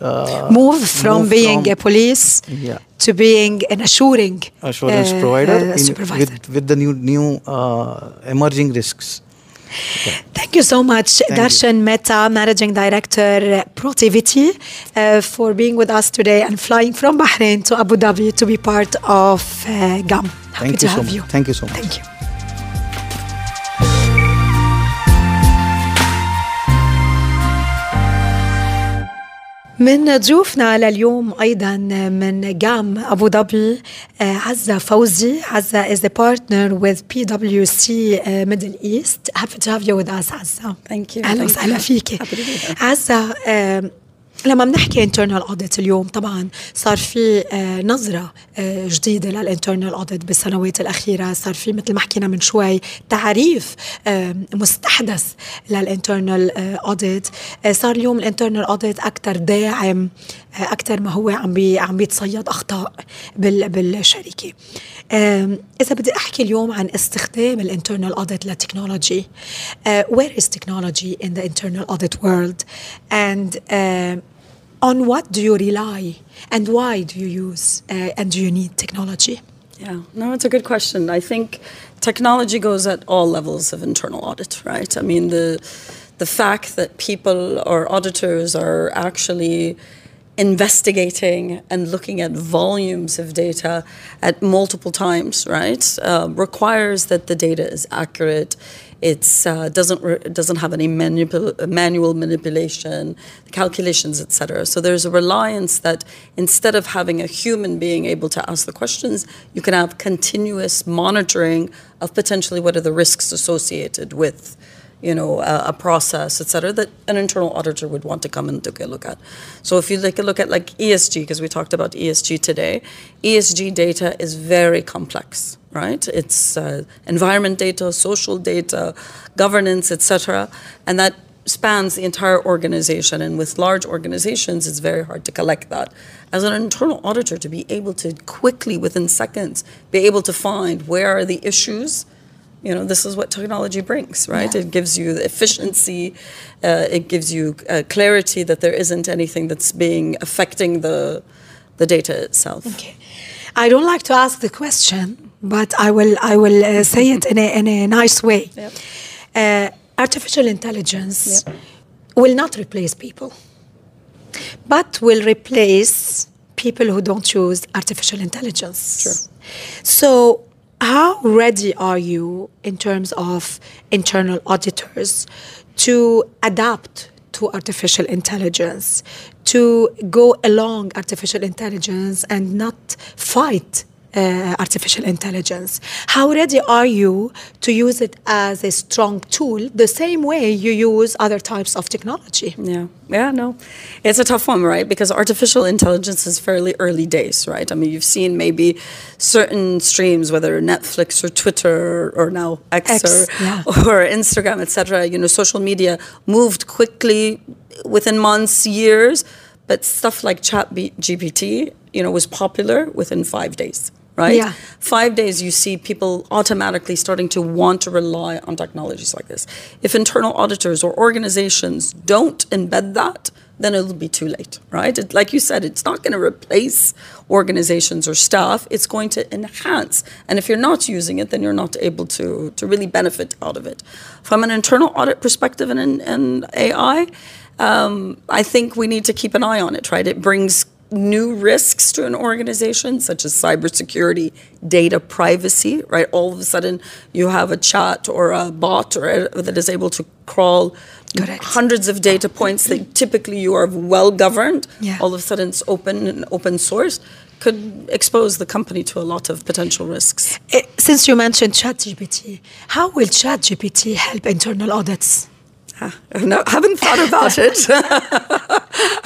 uh, move from move being from- a police Yeah. to being an assuring assurance uh, provider in- with, with the new new uh, emerging risks. Thank you so much, you. Darshan Mehta, Managing Director, Protiviti, uh, for being with us today and flying from Bahrain to Abu Dhabi to be part of uh, GAM. Happy Thank to you so have much. you. Thank you so much. Thank you. من ضيوفنا لليوم أيضا من جام ابو ظبي آه، عزه فوزي عزه is a partner with PwC آه، Middle East happy to have you with us عزه Thank you. أهلا وسهلا. فيكي. عزه آه، لما بنحكي انترنال اوديت اليوم طبعا صار في آه، نظرة آه، جديدة للانترنال اوديت بالسنوات الأخيرة. صار في مثل ما حكينا من شوي تعريف مستحدث للانترنال اوديت آه، صار اليوم الانترنال اوديت أكثر داعم أكثر ما هو عم بي عم بيتصيد أخطاء بالشركة. إذا بدي أحكي اليوم عن استخدام الانترنال اوديت للتكنولوجي وير از تكنولوجي ان ذا انترنال اوديت وورلد اند on what do you rely and why do you use uh, and do you need technology Yeah, no, it's a good question. I think technology goes at all levels of internal audit, right? I mean, the the fact that people or auditors are actually investigating and looking at volumes of data at multiple times, right, uh, requires that the data is accurate. It uh, doesn't doesn't have any manipul- manual manipulation, calculations, etc. So there's a reliance that instead of having a human being able to ask the questions, you can have continuous monitoring of potentially what are the risks associated with you know, a, a process, et cetera, that an internal auditor would want to come and take a look at. So if you take a look at like ESG, because we talked about ESG today, ESG data is very complex, right? It's uh, environment data, social data, governance, et cetera, and that spans the entire organization. And with large organizations, it's very hard to collect that. As an internal auditor, to be able to quickly, within seconds, be able to find where are the issues, you know, this is what technology brings, right? Yeah. It gives you the efficiency, uh, it gives you uh, clarity that there isn't anything that's being affecting the the data itself. okay I don't like to ask the question but I will I will uh, say it in a, in a nice way Yep. uh, artificial intelligence will not replace people but will replace people who don't use artificial intelligence. Sure. So, how ready are you in terms of internal auditors to adapt to artificial intelligence, to go along artificial intelligence and not fight uh, artificial intelligence? How ready are you to use it as a strong tool the same way you use other types of technology? Yeah, yeah, no, it's a tough one, right? Because artificial intelligence is fairly early days, right? I mean, you've seen maybe certain streams, whether Netflix or Twitter or now X, X, or, yeah. or Instagram, etc. You know, social media moved quickly within months, years, but stuff like Chat GPT, you know, was popular within five days. Right? Yeah. Five days, you see people automatically starting to want to rely on technologies like this. If internal auditors or organizations don't embed that, then it'll be too late, right? It, like you said, it's not going to replace organizations or staff. It's going to enhance. And if you're not using it, then you're not able to, to really benefit out of it. From an internal audit perspective and, and AI, um, I think we need to keep an eye on it, right? It brings new risks to an organization, such as cybersecurity, data privacy, right? All of a sudden, you have a chat or a bot or a, that is able to crawl Correct. hundreds of data points that typically you are well governed. Yeah. All of a sudden, it's open and open source. Could expose the company to a lot of potential risks. Eh, Since you mentioned ChatGPT, how will ChatGPT help internal audits? No, haven't thought about it.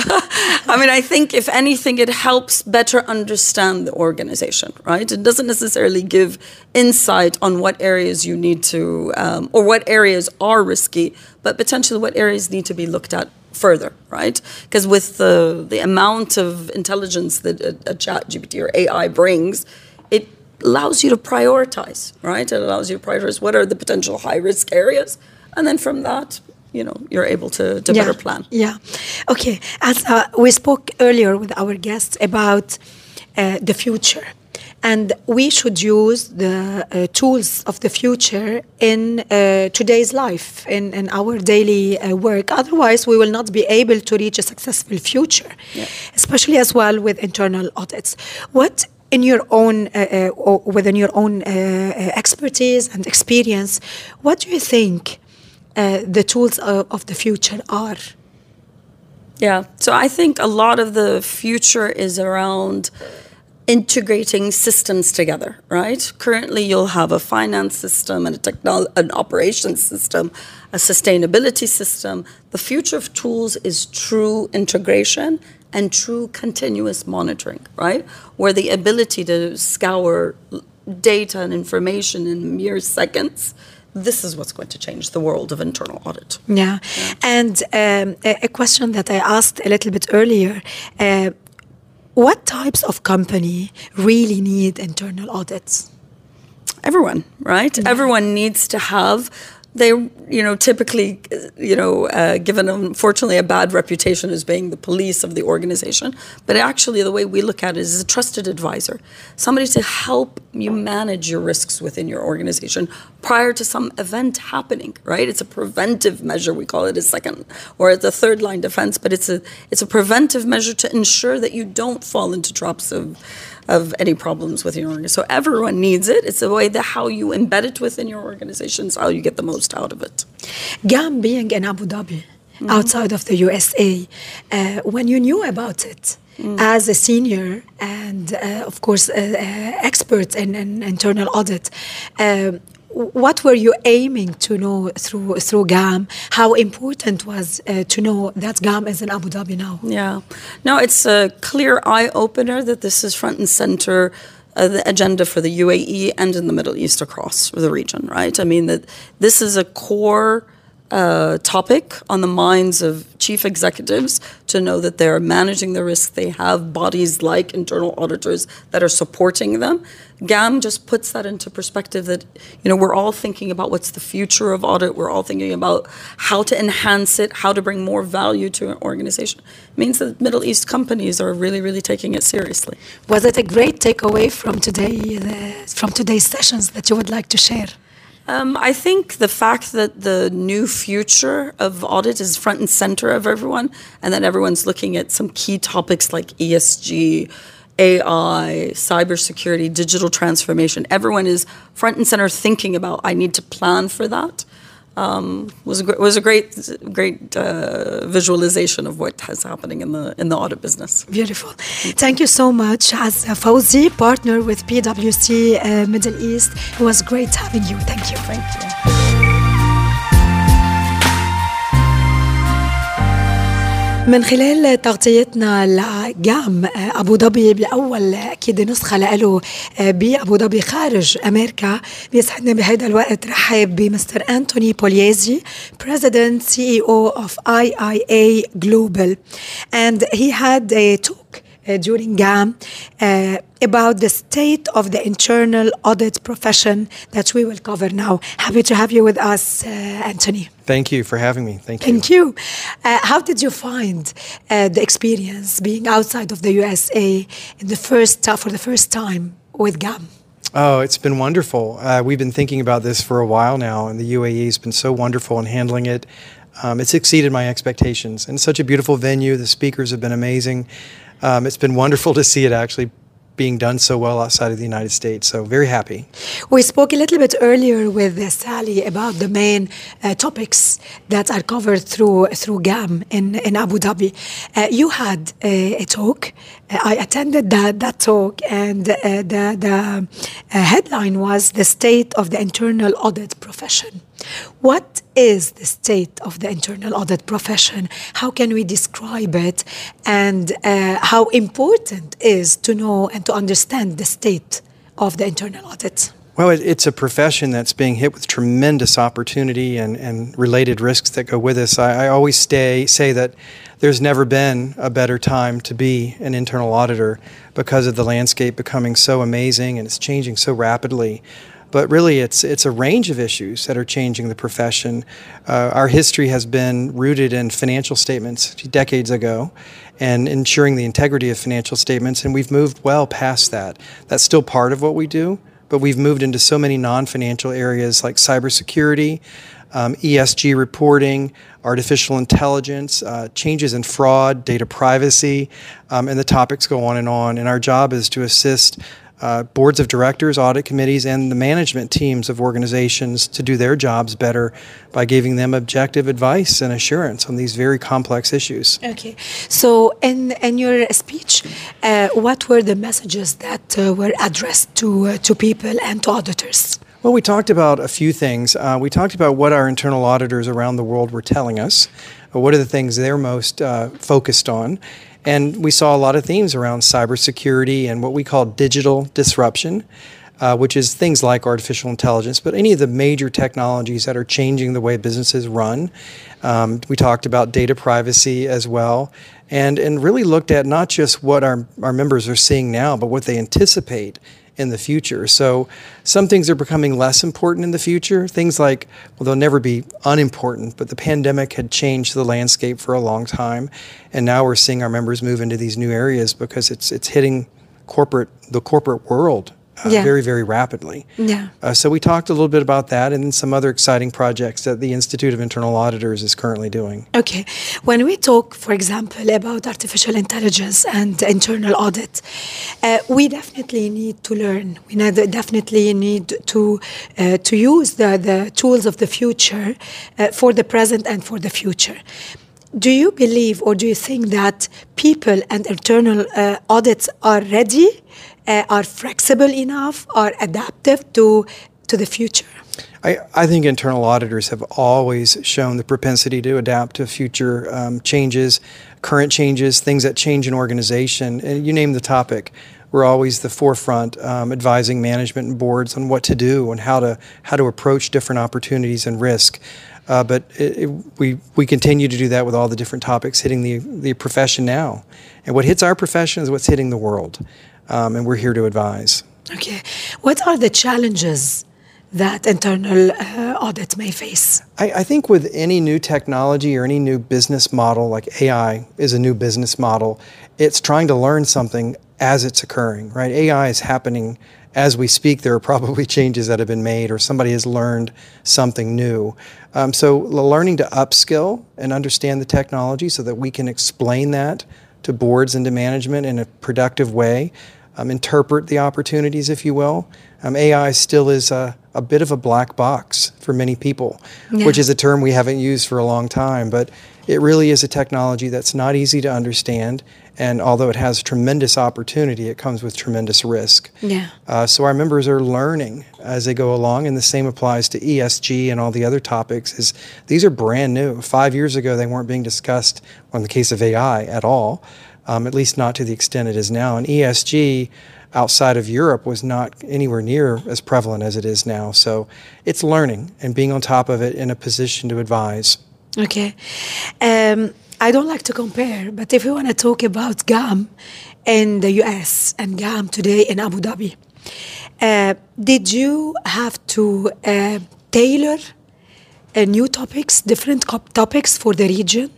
I mean, I think if anything, it helps better understand the organization, right? It doesn't necessarily give insight on what areas you need to, um, or what areas are risky, but potentially what areas need to be looked at further, right? Because with the the amount of intelligence that a, a chat GPT or AI brings, it allows you to prioritize, right? It allows you to prioritize what are the potential high risk areas, and then from that, you know, you're able to, to better plan. Yeah. Okay. As uh, we spoke earlier with our guests about uh, the future, and we should use the uh, tools of the future in uh, today's life, in, in our daily uh, work. Otherwise, we will not be able to reach a successful future, yeah. especially as well with internal audits. What in your own, uh, or within your own expertise and experience, what do you think uh, the tools of, the future are? Yeah. So I think a lot of the future is around integrating systems together, right? Currently, you'll have a finance system and a technol- an operations system, a sustainability system. The future of tools is true integration and true continuous monitoring, right? Where the ability to scour data and information in mere seconds. This is what's going to change the world of internal audit. Yeah. And um, a, question that I asked a little bit earlier uh, what types of company really need internal audits? everyone right everyone needs to have they you know typically you know uh, given unfortunately a bad reputation as being the police of the organization but actually the way we look at it is a trusted advisor somebody to help you manage your risks within your organization prior to some event happening right? It's a preventive measure we call it a second or the third line defense but it's a it's a preventive measure to ensure that you don't fall into traps of of any problems with your organization. So everyone needs it. It's the way that how you embed it within your organizations, how you get the most out of it. GAM being in Abu Dhabi, outside of the USA, uh, when you knew about it, as a senior and, uh, of course, uh, uh, expert in, in internal audit, um, what were you aiming to know through through GAM? How important was uh, to know that GAM is in Abu Dhabi now? Yeah. No, it's a clear eye opener that this is front and center. The agenda for the UAE and in the Middle East across the region, right? I mean, that this is a core uh, topic on the minds of chief executives to know that they're managing the risk. They have bodies like internal auditors that are supporting them. GAM just puts that into perspective that, you know, we're all thinking about what's the future of audit. We're all thinking about how to enhance it, how to bring more value to an organization. It means that Middle East companies are really, really taking it seriously. Was it a great takeaway from today, the, from today's sessions that you would like to share? Um, I think the fact that the new future of audit is front and center of everyone, and that everyone's looking at some key topics like ESG, AI, cybersecurity, digital transformation. Everyone is front and center thinking about I need to plan for that. Um, was a, was a great great uh, visualization of what is happening in the in the audit business. Beautiful. Thank you so much. As a Fauzi, partner with PwC uh, Middle East, it was great having you. Thank you. Thank you. من خلال تغطيتنا لجام أبو ظبي باول أكيد نسخة له بأبو ظبي خارج أمريكا. بيسعدنا بهذا الوقت. رحب بمستر أنتوني بوليزي president CEO of IIA Global. And he had a talk during GAM uh, about the state of the internal audit profession that we will cover now. Happy to have you with us, uh, Anthony. Thank you for having me. Thank you. Thank you. Uh, how did you find uh, the experience being outside of the USA in the first uh, for the first time with GAM? Oh, it's been wonderful. Uh, we've been thinking about this for a while now, and the UAE has been so wonderful in handling it. Um, it's exceeded my expectations, and it's such a beautiful venue. The speakers have been amazing. Um, it's been wonderful to see it actually being done so well outside of the United States. So very happy. We spoke a little bit earlier with uh, Sally about the main uh, topics that are covered through through GAM in, in Abu Dhabi. Uh, you had a, a talk. Uh, I attended that, that talk, and uh, the, the uh, headline was The State of the Internal Audit Profession. What is the state of the internal audit profession? How can we describe it? And uh, how important is to know and to understand the state of the internal audit? Well, it, it's a profession that's being hit with tremendous opportunity and, and related risks that go with us. I, I always stay, say that there's never been a better time to be an internal auditor because of the landscape becoming so amazing and it's changing so rapidly but really it's it's a range of issues that are changing the profession. Uh, our history has been rooted in financial statements decades ago, and ensuring the integrity of financial statements, and we've moved well past that. That's still part of what we do, but we've moved into so many non-financial areas like cybersecurity. Um, ESG reporting, artificial intelligence, uh, changes in fraud, data privacy, um, and the topics go on and on. And our job is to assist uh, boards of directors, audit committees, and the management teams of organizations to do their jobs better by giving them objective advice and assurance on these very complex issues. Okay. So, in, in your speech, uh, what were the messages that uh, were addressed to, uh, to people and to auditors? Well, we talked about a few things. Uh, we talked about what our internal auditors around the world were telling us. What are the things they're most uh, focused on? And we saw a lot of themes around cybersecurity and what we call digital disruption, uh, which is things like artificial intelligence, but any of the major technologies that are changing the way businesses run. Um, we talked about data privacy as well, and, and really looked at not just what our, our members are seeing now, but what they anticipate in the future. So some things are becoming less important in the future. Things like, well, they'll never be unimportant, but the pandemic had changed the landscape for a long time. And now we're seeing our members move into these new areas because it's it's hitting corporate the corporate world uh, yeah. very, very rapidly. Yeah. Uh, so we talked a little bit about that and some other exciting projects that the Institute of Internal Auditors is currently doing. Okay. When we talk, for example, about artificial intelligence and internal audit, uh, we definitely need to learn. We definitely need to uh, to use the, the tools of the future uh, for the present and for the future do you believe or do you think that people and internal uh, audits are ready uh, are flexible enough, are adaptive to to the future? I, I think internal auditors have always shown the propensity to adapt to future um, changes, current changes, things that change an organization. And you name the topic, we're always the forefront, um, advising management and boards on what to do and how to how to approach different opportunities and risk. Uh, but it, it, we we continue to do that with all the different topics hitting the the profession now, and what hits our profession is what's hitting the world um, and we're here to advise. Okay. What are the challenges that internal uh, audit may face? I, I, think with any new technology or any new business model, like AI is a new business model, it's trying to learn something as it's occurring, right? AI is happening as we speak. There are probably changes that have been made, or somebody has learned something new. Um, so, learning to upskill and understand the technology so that we can explain that to boards and to management in a productive way um, interpret the opportunities, if you will. Um, AI still is a, a, bit of a black box for many people, yeah. which is a term we haven't used for a long time, but it really is a technology that's not easy to understand. And although it has tremendous opportunity, it comes with tremendous risk. Yeah. Uh, so our members are learning as they go along, and the same applies to ESG and all the other topics. Is these are brand new. Five years ago, they weren't being discussed on the case of AI at all um, at least not to the extent it is now. And ESG outside of Europe was not anywhere near as prevalent as it is now. So it's learning and being on top of it in a position to advise. Okay. Um, I don't like to compare, but if we want to talk about GAM in the US and GAM today in Abu Dhabi, uh, did you have to uh, tailor uh, new topics, different topics for the region?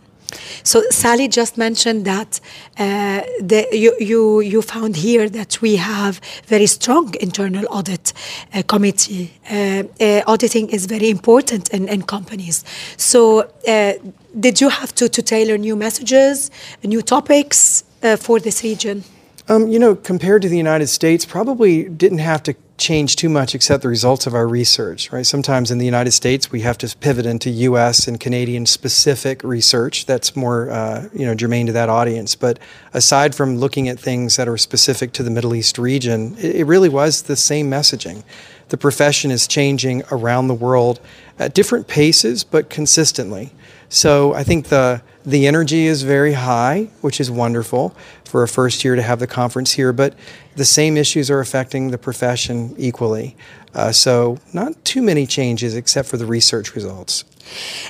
So Sally just mentioned that uh, the, you, you, you found here that we have very strong internal audit uh, committee. Uh, uh auditing is very important in, in companies. So uh, did you have to, to tailor new messages, new topics? uh, for this region? Um, you know, compared to the United States, probably didn't have to change too much except the results of our research, right? Sometimes in the United States, we have to pivot into U.S. and Canadian specific research that's more, uh, you know, germane to that audience. But aside from looking at things that are specific to the Middle East region, it, it really was the same messaging. The profession is changing around the world at different paces, but consistently. So I think the the energy is very high, which is wonderful for a first year to have the conference here. But the same issues are affecting the profession equally. Uh, so not too many changes except for the research results.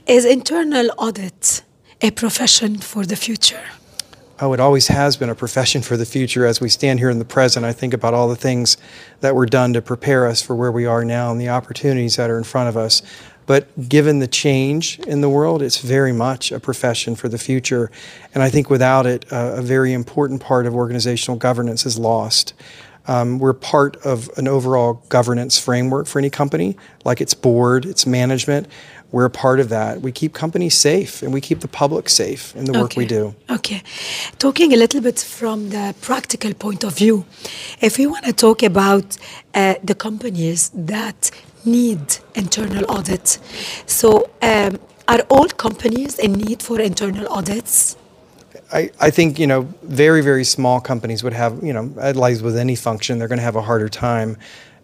Is internal audit a profession for the future? oh, it always has been a profession for the future. As we stand here in the present, I think about all the things that were done to prepare us for where we are now and the opportunities that are in front of us. But given the change in the world, it's very much a profession for the future. And I think without it, uh, a very important part of organizational governance is lost. Um, we're part of an overall governance framework for any company, like its board, its management. We're a part of that. We keep companies safe and we keep the public safe in the work we do. Okay. Talking a little bit from the practical point of view, if we want to talk about uh, the companies that need internal audit, so um, are all companies in need for internal audits? I, I think you know very very small companies would have you know as with any function. They're going to have a harder time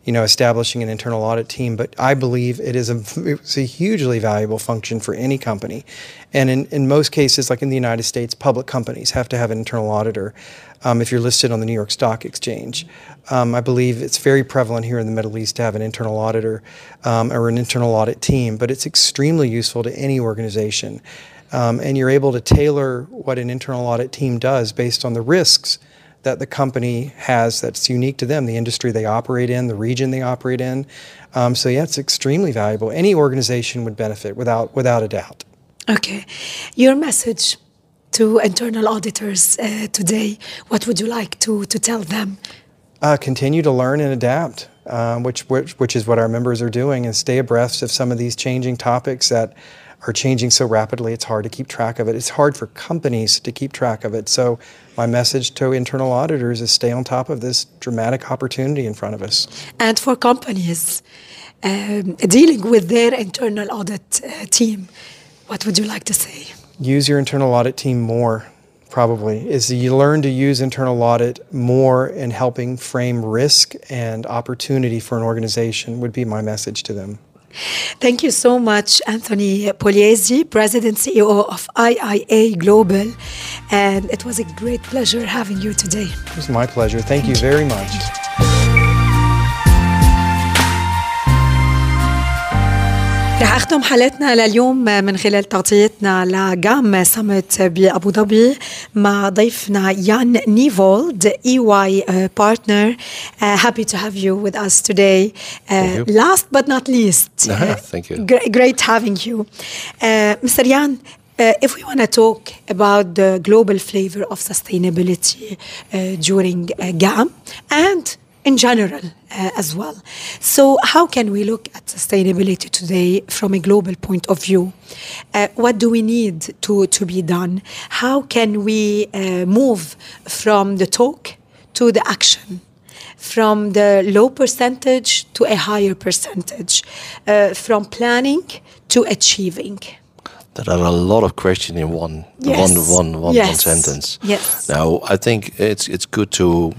you know establishing an internal audit team but I believe it is a it's a hugely valuable function for any company. And in, in most cases like in the United States public companies have to have an internal auditor um, if you're listed on the New York Stock Exchange. Um, I believe it's very prevalent here in the Middle East to have an internal auditor um, or an internal audit team but it's extremely useful to any organization. Um, and you're able to tailor what an internal audit team does based on the risks that the company has that's unique to them, the industry they operate in, the region they operate in. Um, so yeah, it's extremely valuable. Any organization would benefit without without a doubt. Okay, your message to internal auditors uh, today. What would you like to to tell them? Uh, continue to learn and adapt, um, which, which which is what our members are doing, and stay abreast of some of these changing topics that are changing so rapidly, it's hard to keep track of it. It's hard for companies to keep track of it. So, my message to internal auditors is stay on top of this dramatic opportunity in front of us. And for companies um, dealing with their internal audit uh, team, what would you like to say? Use your internal audit team more, probably, is you learn to use internal audit more in helping frame risk and opportunity for an organization, would be my message to them. Thank you so much, Anthony Pugliese, President CEO of IIA Global. And it was a great pleasure having you today. It was my pleasure. Thank, Thank you very much. رح اختم حلقتنا لليوم من خلال تغطيتنا لجام سمت بابو ظبي مع ضيفنا يان نيفولد اي واي بارتنر happy to have you with us today uh, last but not least uh, thank you great having you uh, Mr. Yan uh, if we want to talk about the global flavor of sustainability uh, during uh, GAM and in general uh, as well. So, how can we look at sustainability today from a global point of view? Uh, what do we need to, to be done? How can we uh, move from the talk to the action? From the low percentage to a higher percentage, uh, from planning to achieving. There are a lot of questions in one, yes. one, one, one, yes. one sentence. Yes. Now, I think it's it's good to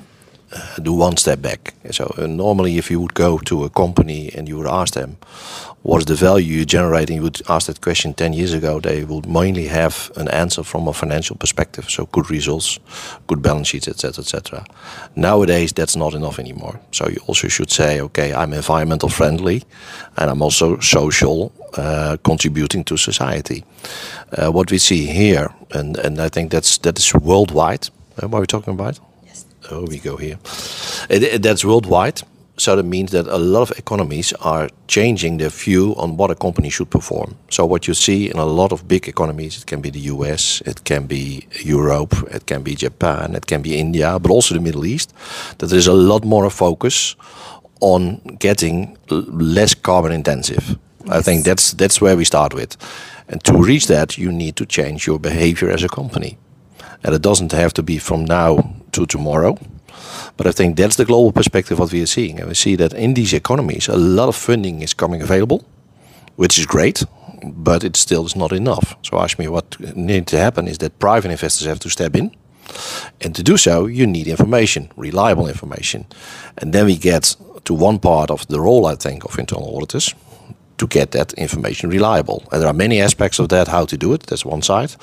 do one step back. So uh, normally, if you would go to a company and you would ask them, "What is the value you generate?" and you would ask that question ten years ago, they would mainly have an answer from a financial perspective. So good results, good balance sheets, etc., etc. Nowadays, that's not enough anymore. So you also should say, "Okay, I'm environmental friendly, and I'm also social, uh, contributing to society." Uh, what we see here, and and I think that's that is worldwide. Uh, what are we talking about? Oh, we go here. It, it, that's worldwide. So that means that a lot of economies are changing their view on what a company should perform. So what you see in a lot of big economies, it can be the US, it can be Europe, it can be Japan, it can be India, but also the Middle East, that there is a lot more focus on getting less carbon intensive. Yes. I think that's that's where we start with. And to reach that, you need to change your behavior as a company. And it doesn't have to be from now to tomorrow. But I think that's the global perspective what we are seeing. And we see that in these economies, a lot of funding is coming available, which is great, but it still is not enough. So ask me what needs to happen is that private investors have to step in. And to do so, you need information, reliable information. And then we get to one part of the role, I think, of internal auditors to get that information reliable. And there are many aspects of that, how to do it. That's one side.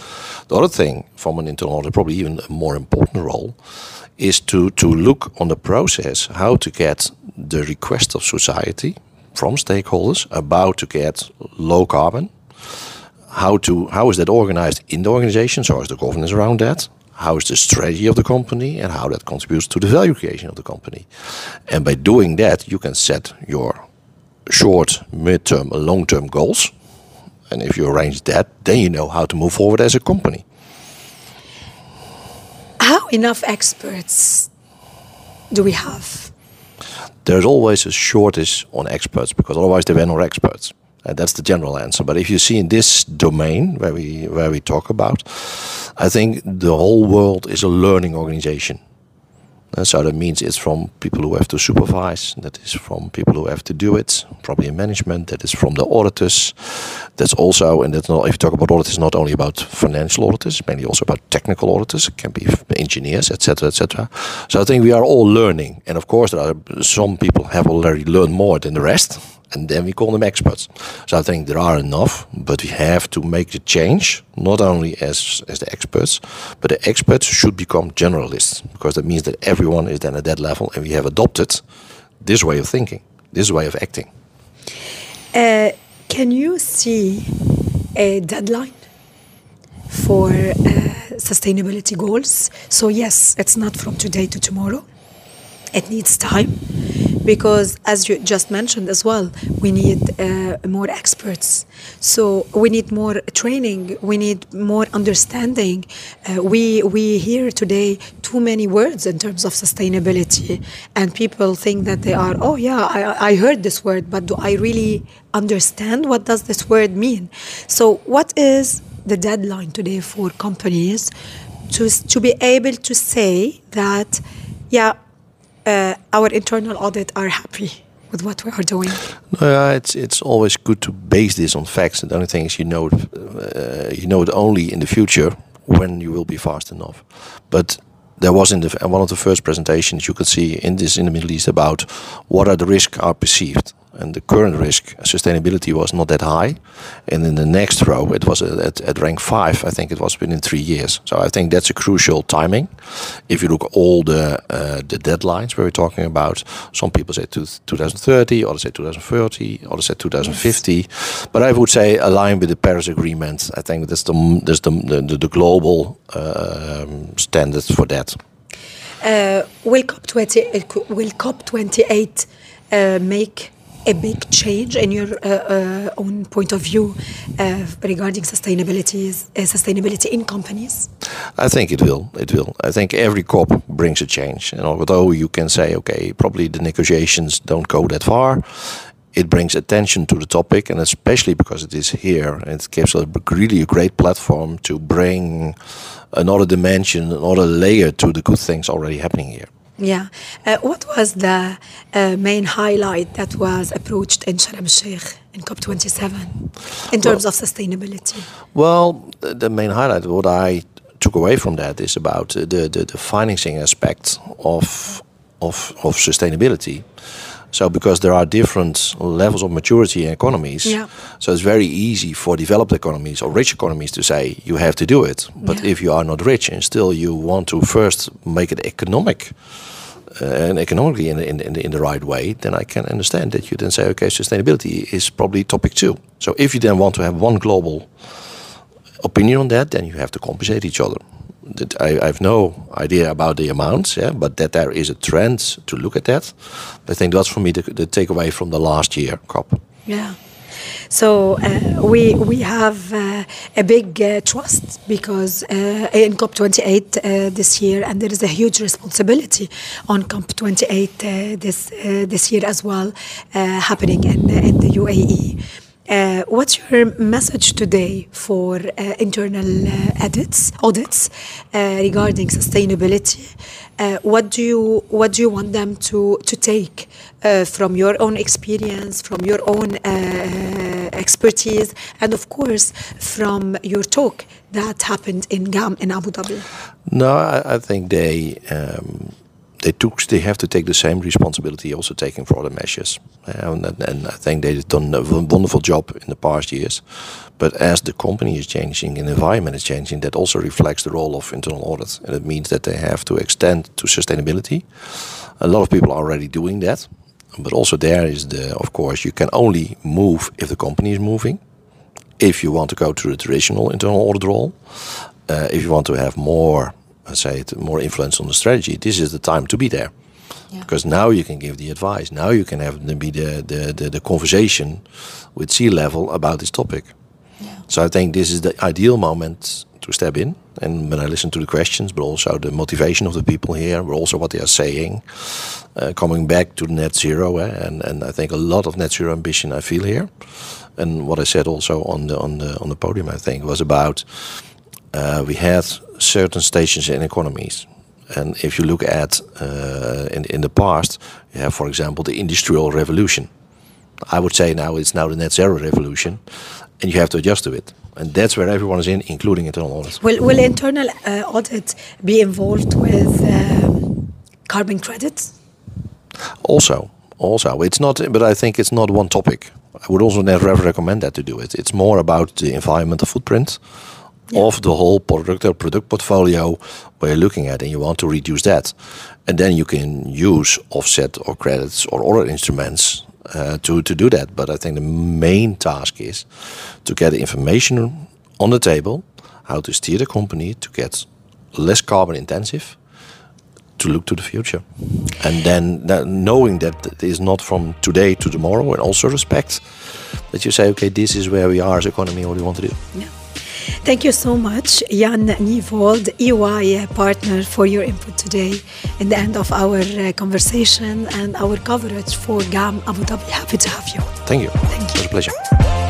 The other thing, from an internal audit, probably even a more important role, is to, to look on the process, how to get the request of society from stakeholders about to get low carbon. How to how is that organized in the organization? So is the governance around that? How is the strategy of the company and how that contributes to the value creation of the company? And by doing that, you can set your short, mid-term, and long-term goals. And if you arrange that, then you know how to move forward as a company. How enough experts do we have? There's always a shortage on experts because otherwise there were no experts. And that's the general answer. But if you see in this domain where we where we talk about, I think the whole world is a learning organization. And so that means it's from people who have to supervise, that is from people who have to do it, probably in management, that is from the auditors. That's also, and that's not, if you talk about auditors, not only about financial auditors, mainly also about technical auditors, it can be engineers, etc., etc. So I think we are all learning. And of course, there are some people have already learned more than the rest and then we call them experts. So I think there are enough, but we have to make the change, not only as, as the experts, but the experts should become generalists, because that means that everyone is then at that level, and we have adopted this way of thinking, this way of acting. Uh, can you see a deadline for uh, sustainability goals? So, yes, it's not from today to tomorrow it needs time because as you just mentioned as well we need uh, more experts. So we need more training. We need more understanding. Uh, we we hear today too many words in terms of sustainability and people think that they are oh yeah I, I heard this word but do i really understand what does this word mean? So what is the deadline today for companies to, to be able to say that yeah uh, our internal audit are happy with what we are doing? Uh, it's it's always good to base this on facts. The only thing is, you know, uh, you know it only in the future when you will be fast enough. But there was in the one of the first presentations you could see in this in the Middle East about what are the risks are perceived and the current risk sustainability was not that high. And in the next row, it was at, at rank five. I think it was within three years. So I think that's a crucial timing. If you look all the uh, the deadlines we we're talking about, some people say two, 2030, others say 2030, others say 2050. Yes. But I would say align with the Paris Agreement. I think that's the that's the the, the global uh, standards for that. Uh, will COP twenty will COP twenty eight uh, make a big change in your uh, uh, own point of view uh, regarding sustainability, sustainability in companies? I think it will. It will. I think every COP brings a change. And although you can say, okay, probably the negotiations don't go that far, it brings attention to the topic, and especially because it is here, it gives a really a great platform to bring another dimension, another layer to the good things already happening here. Yeah. Uh, what was the uh, main highlight that was approached in Sharm el Sheikh in COP27 in terms well, of sustainability? Well, the main highlight, what I took away from that, is about the, the, the financing aspect of, of, of sustainability. So because there are different levels of maturity in economies, yeah. so it's very easy for developed economies or rich economies to say you have to do it. But yeah. if you are not rich and still you want to first make it economic uh, and economically in, in, in, the, in the right way, then I can understand that you then say, okay, sustainability is probably topic two. So if you then want to have one global opinion on that, then you have to compensate each other. I, I, have no idea about the amounts, yeah, but that there is a trend to look at that. I think that's for me the, the takeaway from the last year COP. Yeah. So uh, we we have uh, a big uh, trust because uh, in COP28 uh, this year, and there is a huge responsibility on COP28 uh, this this year as well, happening in in the UAE. Uh, what's your message today for uh, internal uh, audits, audits uh, regarding sustainability? Uh, what do you what do you want them to to take from your own experience, from your own expertise, and of course from your talk that happened in GAM in Abu Dhabi? No, I, I think they. Um, they took they have to take the same responsibility also taking for other measures. And, and, I think they've done a wonderful job in the past years. But as the company is changing and the environment is changing that also reflects the role of internal audit. And it means that they have to extend to sustainability. A lot of people are already doing that. But also there is the of course you can only move if the company is moving. If you want to go to the traditional internal audit role uh, if you want to have more say it, more influence on the strategy, this is the time to be there. Yeah. Because now you can give the advice. Now you can have the, be the, the, the, the conversation with C-level about this topic. Yeah. So I think this is the ideal moment to step in. And when I listen to the questions, but also the motivation of the people here, but also what they are saying, uh, coming back to net zero, eh, and and I think a lot of net zero ambition I feel here, and what I said also on the on the on the podium, I think was about we had certain stations in economies. And if you look at uh, in, in the past, you have, for example, the industrial revolution. I would say now it's now the net zero revolution, and you have to adjust to it. And that's where everyone is in, including internal audit. Will, will internal uh, audit be involved with um, carbon credits? Also, also, it's not. But I think it's not one topic. I would also never ever recommend that to do it. It's more about the environmental footprint yeah. of the whole product or product portfolio where you're looking at and you want to reduce that. And then you can use offset or credits or other instruments uh, to, to do that. But I think the main task is to get the information on the table, how to steer the company to get less carbon intensive to look to the future. And then that, knowing that it is not from today to tomorrow in also respects, that you say, okay, this is where we are as economy, what do you want to do? Yeah. Thank you so much, Jan Nievold, EY partner, for your input today in the end of our uh, conversation and our coverage for GAM Abu Dhabi. Happy to have you. Thank you. Thank you. It was a pleasure.